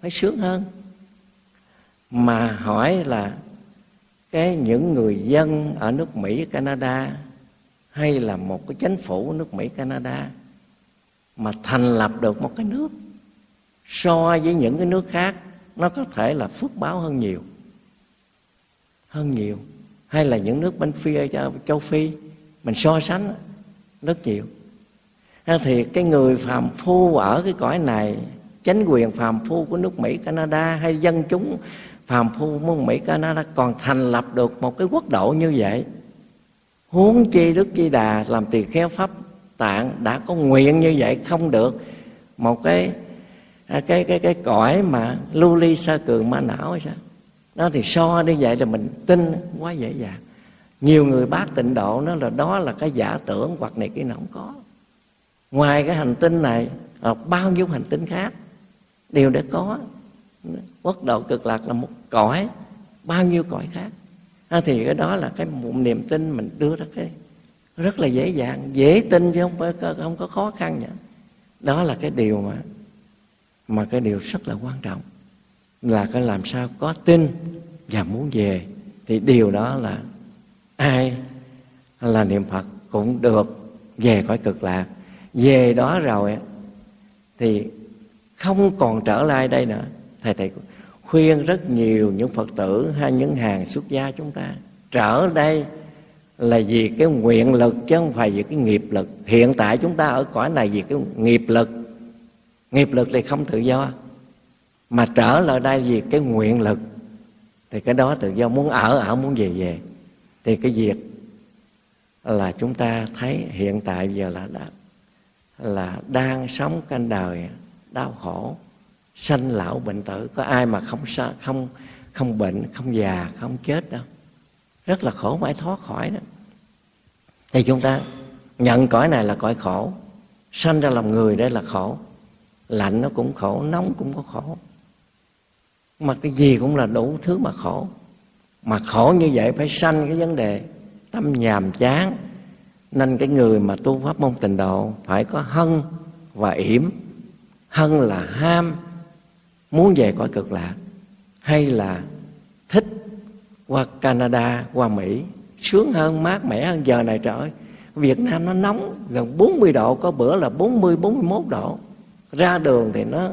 phải sướng hơn. Mà hỏi là cái những người dân ở nước Mỹ, Canada hay là một cái chính phủ nước Mỹ, Canada mà thành lập được một cái nước so với những cái nước khác, nó có thể là phước báo hơn nhiều hơn nhiều. Hay là những nước bên phía châu Phi, mình so sánh rất nhiều. Thì cái người phàm phu ở cái cõi này chánh quyền phàm phu của nước Mỹ, Canada hay dân chúng phàm phu nước Mỹ, Canada còn thành lập được một cái quốc độ như vậy huống chi Đức Di Đà làm tỳ khéo pháp tạng đã có nguyện như vậy không được. Một cái cái cái cái, cái cõi mà lưu ly sa cường ma não hay sao? Đó thì so như vậy là mình tin quá dễ dàng. Nhiều người bác tịnh độ nó là đó là cái giả tưởng hoặc này kia nó không có. Ngoài cái hành tinh này là bao nhiêu hành tinh khác? Đều đã có. Quốc độ cực lạc là một cõi bao nhiêu cõi khác? À, thì cái đó là cái một niềm tin mình đưa ra cái rất là dễ dàng dễ tin chứ không có không có khó khăn nhỉ. Đó là cái điều mà mà cái điều rất là quan trọng là cái làm sao có tin và muốn về. Thì điều đó là ai là niệm phật cũng được về khỏi cực lạc. Về đó rồi thì không còn trở lại đây nữa thầy thầy khuyên rất nhiều những phật tử hay những hàng xuất gia chúng ta. Trở đây là vì cái nguyện lực chứ không phải vì cái nghiệp lực. Hiện tại chúng ta ở cõi này vì cái nghiệp lực. Nghiệp lực thì không tự do. Mà trở lại đây vì cái nguyện lực thì cái đó tự do. Muốn ở ở muốn về về. Thì cái việc là chúng ta thấy hiện tại giờ là đã, là đang sống canh đời đau khổ sanh lão bệnh tử, có ai mà không không không bệnh, không già, không chết đâu. Rất là khổ, phải thoát khỏi đó. Thì chúng ta nhận cõi này là cõi khổ, sanh ra làm người đây là khổ. Lạnh nó cũng khổ, nóng cũng có khổ. Mà cái gì cũng là đủ thứ mà khổ. Mà khổ như vậy phải sanh cái vấn đề tâm nhàm chán. Nên cái người mà tu pháp môn tịnh độ phải có hân và yểm. Hân là ham muốn về cõi cực lạc, hay là thích qua Canada, qua Mỹ, sướng hơn, mát mẻ hơn? Giờ này trời ơi, Việt Nam nó nóng gần 40 độ, có bữa là 40 41 độ. Ra đường thì nó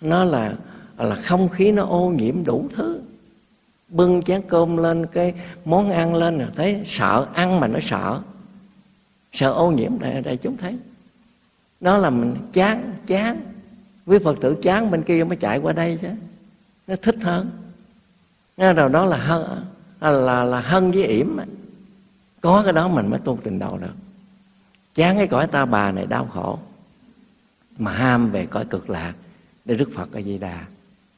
nó là là không khí nó ô nhiễm đủ thứ. Bưng chén cơm lên, cái món ăn lên là thấy sợ, ăn mà nó sợ. Sợ ô nhiễm đây đây chúng thấy. Đó là mình chán chán quý phật tử chán bên kia mới chạy qua đây chứ. Nó thích hơn. Nghe rồi đó là hơn là là hân với yểm có cái đó mình mới tu tình đầu được. Chán cái cõi ta bà này đau khổ. Mà ham về cõi cực lạc để đức phật a di đà.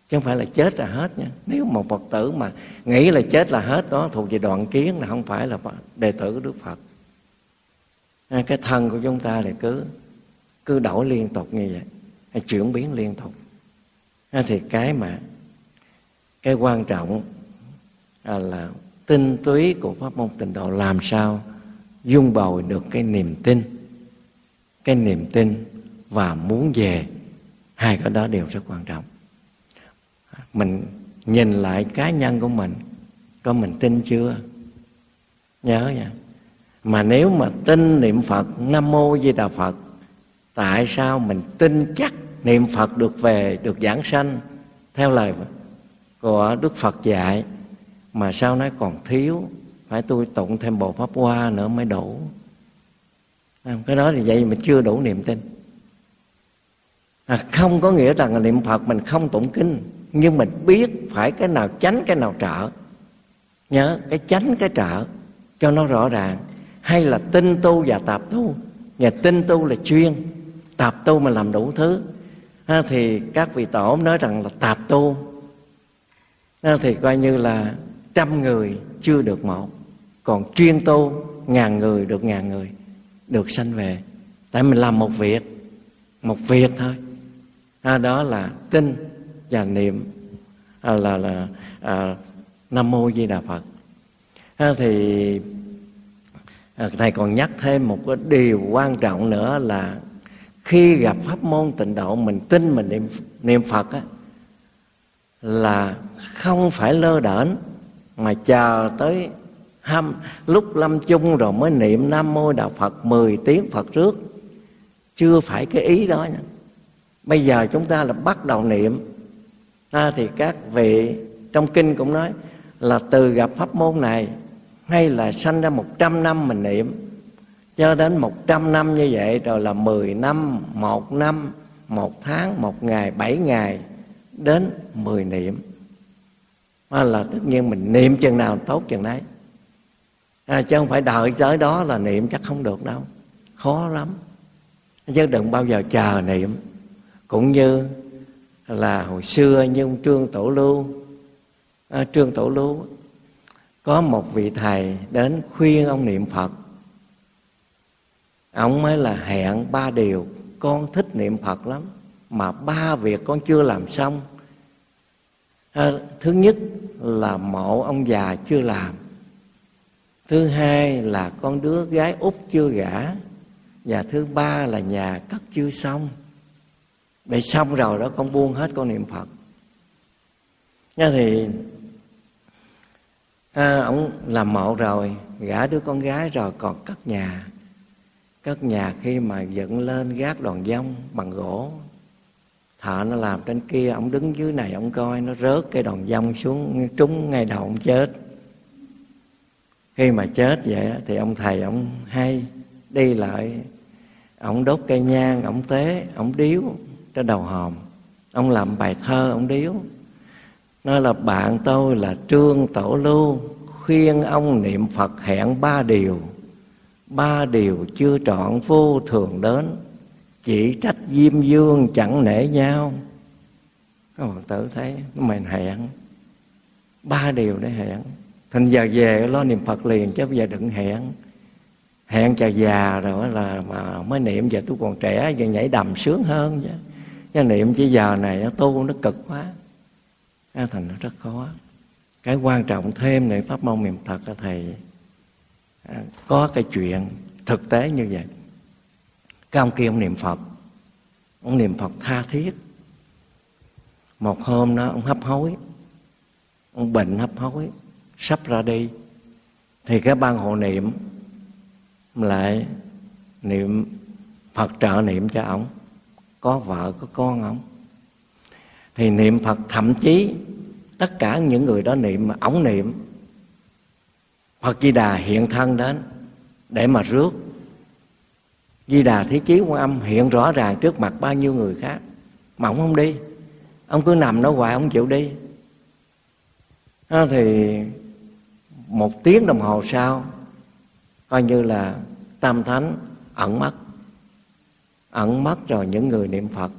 Chứ không phải là chết là hết nha. Nếu một phật tử mà nghĩ là chết là hết, đó thuộc về đoạn kiến là không phải là đệ tử của đức phật. Cái thân của chúng ta thì cứ cứ đổi liên tục như vậy chuyển biến liên tục. Thì cái mà, cái quan trọng à, là tinh túy của pháp môn tịnh độ làm sao dung bồi được cái niềm tin, cái niềm tin và muốn về, hai cái đó đều rất quan trọng. Mình nhìn lại cá nhân của mình, có mình tin chưa? Nhớ nha. Mà nếu mà tin niệm phật, nam mô di đà phật tại sao mình tin chắc niệm phật được về được giảng sanh? Theo lời của đức phật dạy mà sau nói còn thiếu? Phải tôi tụng thêm bộ pháp hoa nữa mới đủ. À, cái đó thì vậy mà chưa đủ niềm tin. À, không có nghĩa rằng là niệm phật mình không tụng kinh nhưng mình biết phải cái nào tránh cái nào trợ. Nhớ cái tránh cái trợ cho nó rõ ràng. Hay là tinh tu và tạp tu. Và tinh tu là chuyên tạp tu mà làm đủ thứ. À, thì các vị tổ nói rằng là tạp tu. À, thì coi như là trăm người chưa được một còn chuyên tu ngàn người được ngàn người được sanh về. Tại mình làm một việc một việc thôi. À, đó là tin và niệm à, là là à, nam mô di đà phật. À, thì à, thầy còn nhắc thêm một cái điều quan trọng nữa là khi gặp pháp môn tịnh độ mình tin mình niệm niệm phật á, là không phải lơ đễnh mà chờ tới ham lúc lâm chung rồi mới niệm nam mô đạo phật 10 tiếng phật trước. Chưa phải cái ý đó nha. Bây giờ chúng ta là bắt đầu niệm. À, thì các vị trong kinh cũng nói là từ gặp pháp môn này hay là sanh ra một trăm năm mình niệm cho đến một trăm năm như vậy rồi là mười năm một năm một tháng một ngày bảy ngày đến mười niệm. À, là tất nhiên mình niệm chừng nào tốt chừng đấy à, chứ không phải đợi tới đó là niệm chắc không được đâu. Khó lắm. Chứ đừng bao giờ chờ niệm. Cũng như là hồi xưa như ông trương tổ lưu. À, trương tổ lưu có một vị thầy đến khuyên ông niệm phật ông mới là hẹn ba điều. Con thích niệm phật lắm mà ba việc con chưa làm xong. À, thứ nhất là mộ ông già chưa làm. Thứ hai là con đứa gái út chưa gả. Và thứ ba là nhà cất chưa xong. Để xong rồi đó con buông hết con niệm phật. Nha thì à, ông làm mộ rồi gả đứa con gái rồi còn cất nhà các nhà khi mà dựng lên gác đoàn dông bằng gỗ thợ nó làm trên kia, ông đứng dưới này, ông coi, nó rớt cái đòn dông xuống, trúng ngay đầu ông chết. Khi mà chết vậy thì ông thầy ông hay đi lại, ông đốt cây nhang, ông tế, ông điếu trên đầu hòm. Ông làm bài thơ, ông điếu. Nói là, bạn tôi là trương tổ lưu, khuyên ông niệm phật hẹn ba điều ba điều chưa trọn vô thường đến, chỉ trách diêm dương chẳng nể nhau. Các bạn tử thấy mình hẹn. Ba điều để hẹn. Thành giờ về, lo niệm phật liền, chứ bây giờ đừng hẹn. Hẹn chờ già rồi là mà mới niệm, giờ tôi còn trẻ, giờ nhảy đầm sướng hơn chứ. Cái niệm chỉ giờ này, nó tu nó cực quá. Thành nó rất khó. Cái quan trọng thêm này pháp môn niệm phật là thầy À, có cái chuyện thực tế như vậy. Các ông kia, ông niệm phật. Ông niệm phật tha thiết. Một hôm đó ông hấp hối. Ông bệnh hấp hối, sắp ra đi. Thì cái ban hộ niệm lại niệm, phật trợ niệm cho ông. Có vợ, có con ông. Thì niệm phật thậm chí tất cả những người đó niệm mà ổng niệm Phật Di Đà hiện thân đến để mà rước. Di Đà Thế Chí Quan Âm hiện rõ ràng trước mặt bao nhiêu người khác, mà ông không đi. Ông cứ nằm đó hoài, ông chịu đi. Đó thì một tiếng đồng hồ sau, coi như là tam thánh ẩn mất. Ẩn mất rồi những người niệm phật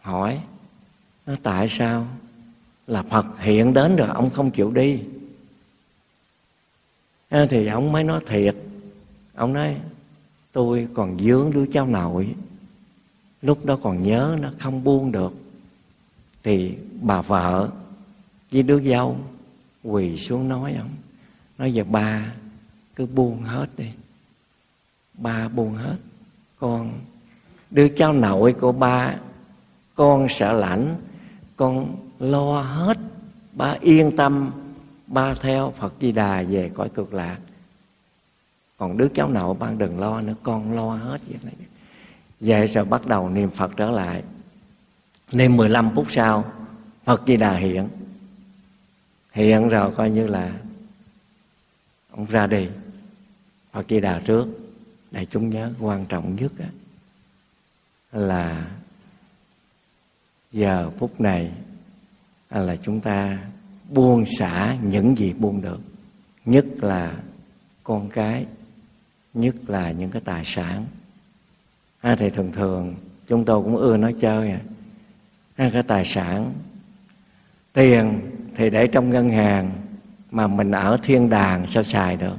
hỏi, nó tại sao là phật hiện đến rồi, ông không chịu đi? Thì ông mới nói thiệt. Ông nói, tôi còn dướng đứa cháu nội. Lúc đó còn nhớ nó không buông được. Thì bà vợ với đứa dâu quỳ xuống nói ông, nói giờ ba cứ buông hết đi. Ba buông hết. Con, đứa cháu nội của ba, con sợ lãnh con lo hết. Ba yên tâm ba theo phật di đà về cõi cực lạc. Còn đứa cháu nội ban đừng lo nữa, con lo hết vậy này. Vậy rồi bắt đầu niệm phật trở lại. Niệm 15 phút sau, phật di đà hiện. Hiện rồi coi như là ông ra đi. Phật di đà trước. Để chúng nhớ, quan trọng nhất là giờ phút này là chúng ta buông xả những gì buông được. Nhất là con cái nhất là những cái tài sản. À, thì thường thường chúng tôi cũng ưa nói chơi à. à cái tài sản tiền thì để trong ngân hàng mà mình ở thiên đàng sao xài được.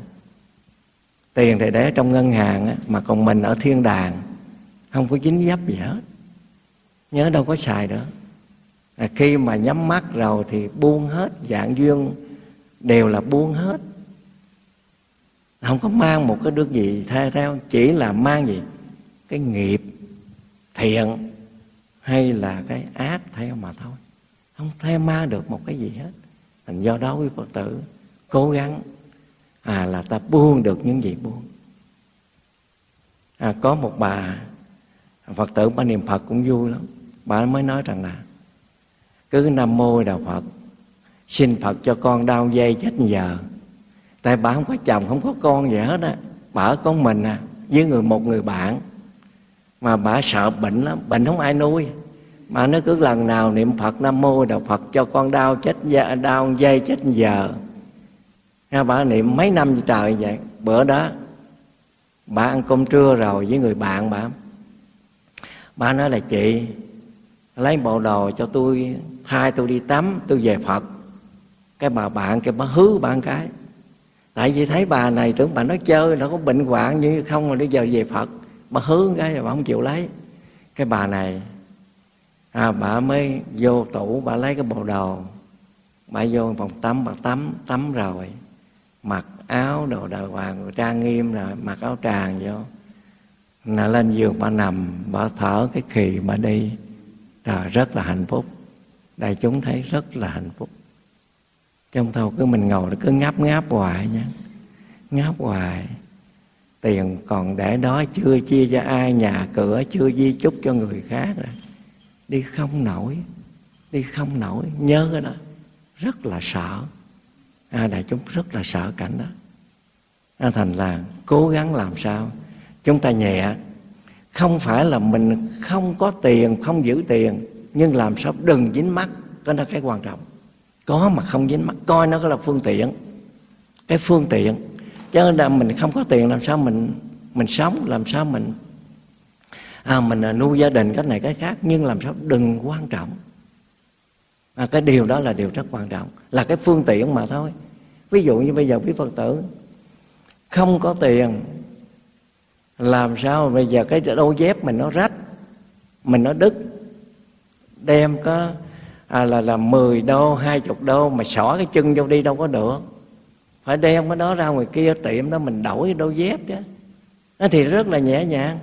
Tiền thì để trong ngân hàng á, mà còn mình ở thiên đàng không có dính dấp gì hết. Nhớ đâu có xài được à, khi mà nhắm mắt rồi thì buông hết dạng duyên đều là buông hết. Không có mang một cái đức gì theo theo chỉ là mang gì? Cái nghiệp thiện hay là cái ác theo mà thôi. Không theo mang được một cái gì hết. Thành do đó quý phật tử cố gắng à là ta buông được những gì buông. À, có một bà phật tử bà niệm phật cũng vui lắm. Bà mới nói rằng là cứ nam mô đạo phật. Xin phật cho con đau dây chết giờ. Tại bà không có chồng, không có con gì hết á. Bà ở con mình à với người một người bạn. Mà bà sợ bệnh lắm, bệnh không ai nuôi. Mà nó cứ lần nào niệm phật, nam mô đạo phật cho con đau chết giờ đau dây chết giờ. Ha bà niệm mấy năm trời vậy. Bữa đó, bà ăn cơm trưa rồi với người bạn bà. Bà nói là, chị lấy bộ đồ cho tôi thay tôi đi tắm tôi về phật. Cái bà bạn cái bà hứ bạn cái. Tại vì thấy bà này tưởng bà nói chơi nó có bệnh hoạn như không mà bây giờ về phật. Bà hứ cái rồi bà không chịu lấy. Cái bà này à, bà mới vô tủ bà lấy cái bộ đồ. Bà vô phòng tắm bà tắm tắm rồi. Mặc áo đồ đàng hoàng trang nghiêm rồi mặc áo tràng vô. Là lên giường bà nằm bà thở cái khì bà đi à, rất là hạnh phúc. Đại chúng thấy rất là hạnh phúc. Trong thâu cứ mình ngồi cứ ngáp ngáp hoài nha. Ngáp hoài. Tiền còn để đó chưa chia cho ai nhà cửa chưa di chúc cho người khác rồi. Đi không nổi. Đi không nổi. Nhớ cái đó. Rất là sợ. À, đại chúng rất là sợ cảnh đó. À, thành là cố gắng làm sao? Chúng ta nhẹ không phải là mình không có tiền không giữ tiền nhưng làm sao đừng dính mắt đó cái quan trọng. Có mà không dính mắt coi nó là phương tiện cái phương tiện. Chứ là mình không có tiền làm sao mình mình sống làm sao mình à, mình à, nuôi gia đình cái này cái khác nhưng làm sao đừng quan trọng. À, cái điều đó là điều rất quan trọng là cái phương tiện mà thôi. Ví dụ như bây giờ quý phật tử không có tiền làm sao bây giờ cái đôi dép mình nó rách mình nó đứt. Đem có à, là là 10 đô hai chục đô mà xỏ cái chân vô đi đâu có được. Phải đem cái đó ra ngoài kia tiệm đó mình đổi đôi dép chứ. Nó thì rất là nhẹ nhàng.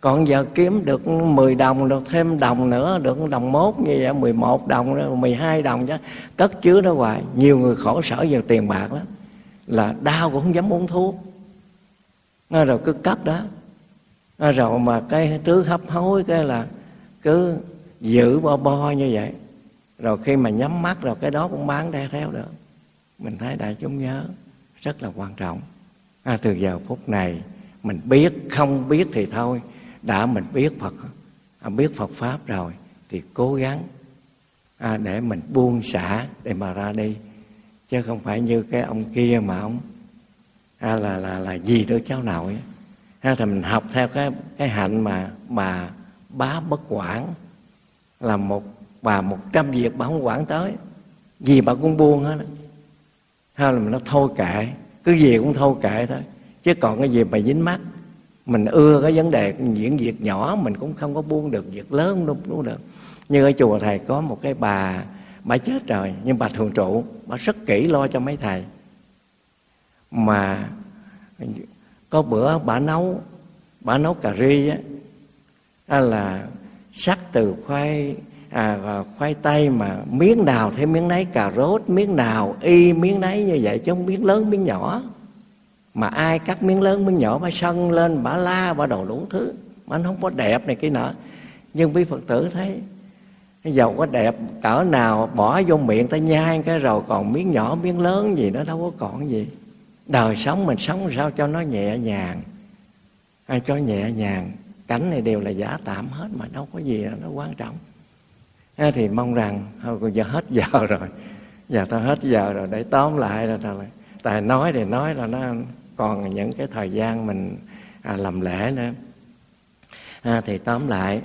Còn giờ kiếm được 10 đồng được thêm đồng nữa được đồng mốt như vậy 11 đồng 12 đồng chứ. Cất chứa nó hoài. Nhiều người khổ sở về tiền bạc lắm. Là đau cũng không dám uống thuốc nó rồi cứ cắt đó. Nó rồi mà cái thứ hấp hối cái là cứ giữ bo bo như vậy. Rồi khi mà nhắm mắt rồi cái đó cũng bán đe theo được. Mình thấy đại chúng nhớ rất là quan trọng. À, từ giờ phút này mình biết không biết thì thôi. Đã mình biết phật à, biết phật pháp rồi thì cố gắng à, để mình buông xả để mà ra đi. Chứ không phải như cái ông kia mà ông à, là là là gì đó cháu nội ha thì mình học theo cái cái hạnh mà bà bá bất quản là một bà một trăm việc bà không quản tới. Gì bà cũng buông hết. Hay là mình nó thôi kệ. Cứ gì cũng thôi kệ thôi. Chứ còn cái gì mà dính mắt mình ưa cái vấn đề những việc nhỏ mình cũng không có buông được việc lớn không buông được như ở chùa thầy có một cái bà bà chết rồi nhưng bà thường trụ bà rất kỹ lo cho mấy thầy mà có bữa bà nấu bà nấu cà ri á là sắc từ khoai à, khoai tây mà miếng nào thêm miếng nấy cà rốt miếng nào y miếng nấy như vậy chứ không miếng lớn miếng nhỏ. Mà ai cắt miếng lớn miếng nhỏ bà sân lên bà la bà đồ đủ thứ. Mà nó không có đẹp này kia nọ. Nhưng quý phật tử thấy dầu có đẹp cỡ nào bỏ vô miệng ta nhai cái rồi còn miếng nhỏ miếng lớn gì nó đâu có còn gì đời sống mình sống sao cho nó nhẹ nhàng? Ai cho nhẹ nhàng cảnh này đều là giả tạm hết mà đâu có gì nó quan trọng. À, thì mong rằng thôi giờ hết giờ rồi. Giờ ta hết giờ rồi để tóm lại rồi là tài nói thì nói là nó còn những cái thời gian mình à, làm lễ nữa. À, thì tóm lại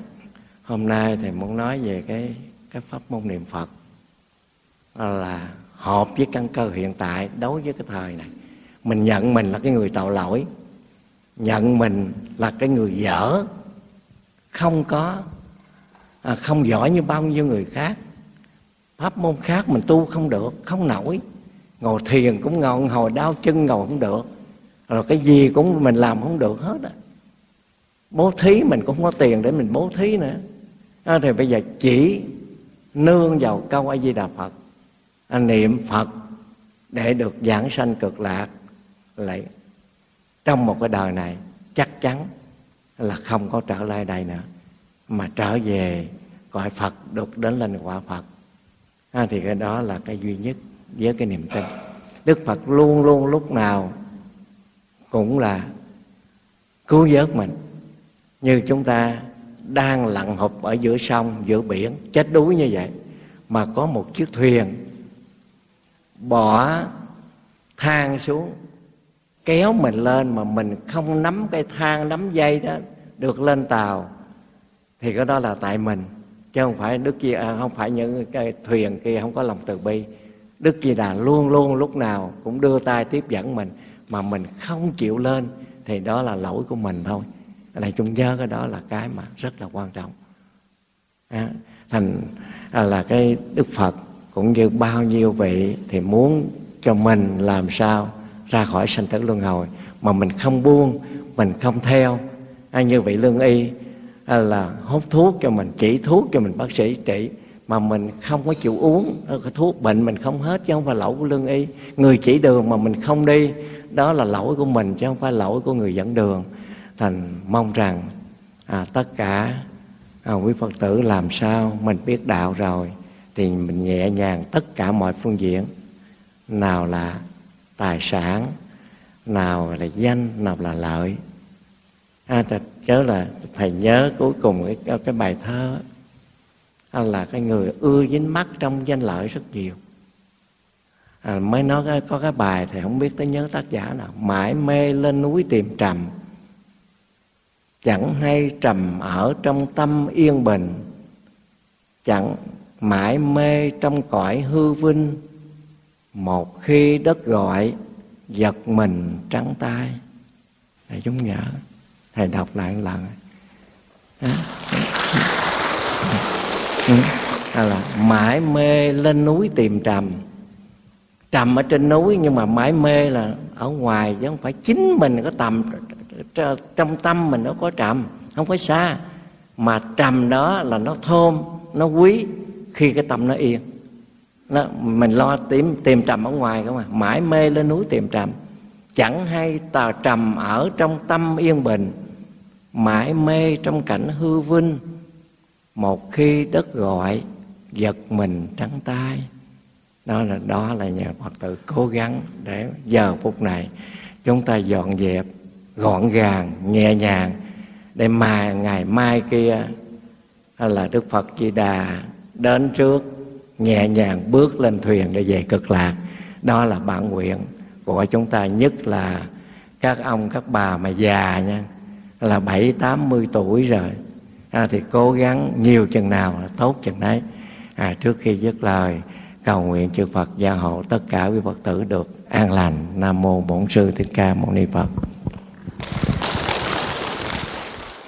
hôm nay thì muốn nói về cái cái pháp môn niệm phật. Là hợp với căn cơ hiện tại đối với cái thời này mình nhận mình là cái người tội lỗi. Nhận mình là cái người dở. Không có à, không giỏi như bao nhiêu người khác. Pháp môn khác mình tu không được không nổi. Ngồi thiền cũng ngồi hồi đau chân ngồi không được. Rồi cái gì cũng mình làm không được hết á. Bố thí mình cũng không có tiền để mình bố thí nữa. À, thì bây giờ chỉ nương vào câu a di đà phật. À, niệm phật để được giảng sanh cực lạc lại. Trong một cái đời này chắc chắn là không có trở lại đây nữa. Mà trở về gọi Phật đục đến lên quả Phật. À, thì cái đó là cái duy nhất với cái niềm tin. Đức Phật luôn luôn lúc nào cũng là cứu vớt mình. Như chúng ta đang lặn hụp ở giữa sông giữa biển chết đuối như vậy mà có một chiếc thuyền bỏ thang xuống kéo mình lên mà mình không nắm cái thang nắm dây đó được lên tàu thì cái đó là tại mình. Chứ không phải đức kia à, không phải những cái thuyền kia không có lòng từ bi. Đức kia đà luôn luôn lúc nào cũng đưa tay tiếp dẫn mình mà mình không chịu lên thì đó là lỗi của mình thôi. Này chúng nhớ cái đó là cái mà rất là quan trọng. À, thành à, là cái đức phật cũng như bao nhiêu vị thì muốn cho mình làm sao ra khỏi sanh tử luân hồi mà mình không buông mình không theo. À, như vậy lương y à, là hút thuốc cho mình chỉ thuốc cho mình bác sĩ trị mà mình không có chịu uống ờ, cái thuốc bệnh mình không hết chứ không phải lỗi của lương y. Người chỉ đường mà mình không đi đó là lỗi của mình chứ không phải lỗi của người dẫn đường. Thành mong rằng à, tất cả à, quý phật tử làm sao mình biết đạo rồi thì mình nhẹ nhàng tất cả mọi phương diện. Nào là tài sản nào là danh nào là lợi. À, chớ là thầy nhớ cuối cùng cái, cái bài thơ đó, à, là cái người ưa dính mắt trong danh lợi rất nhiều. À, mới nói cái, có cái bài thì không biết tới nhớ tác giả nào. Mãi mê lên núi tìm trầm chẳng hay trầm ở trong tâm yên bình chẳng mãi mê trong cõi hư vinh một khi đất gọi giật mình trắng tay. Thầy chúng nhớ thầy đọc lại một lần. À, là mãi mê lên núi tìm trầm. Trầm ở trên núi nhưng mà mãi mê là ở ngoài chứ không phải chính mình có tầm trong tâm mình nó có trầm không phải xa. Mà trầm đó là nó thơm nó quý khi cái tâm nó yên nó, mình lo tìm tìm trầm ở ngoài không à? Mãi mê lên núi tìm trầm. Chẳng hay tà trầm ở trong tâm yên bình mãi mê trong cảnh hư vinh. Một khi đất gọi giật mình trắng tay. Đó là đó là nhà phật tử cố gắng để giờ phút này chúng ta dọn dẹp gọn gàng nhẹ nhàng để mà ngày mai kia là đức phật di đà đến trước nhẹ nhàng bước lên thuyền để về cực lạc. Đó là bản nguyện của chúng ta nhất là các ông các bà mà già nha là bảy tám mươi tuổi rồi. À, thì cố gắng nhiều chừng nào là tốt chừng đấy. À, trước khi dứt lời cầu nguyện chư Phật gia hộ tất cả quý Phật tử được an lành. Nam mô Bổn sư Thích Ca Mâu Ni Phật.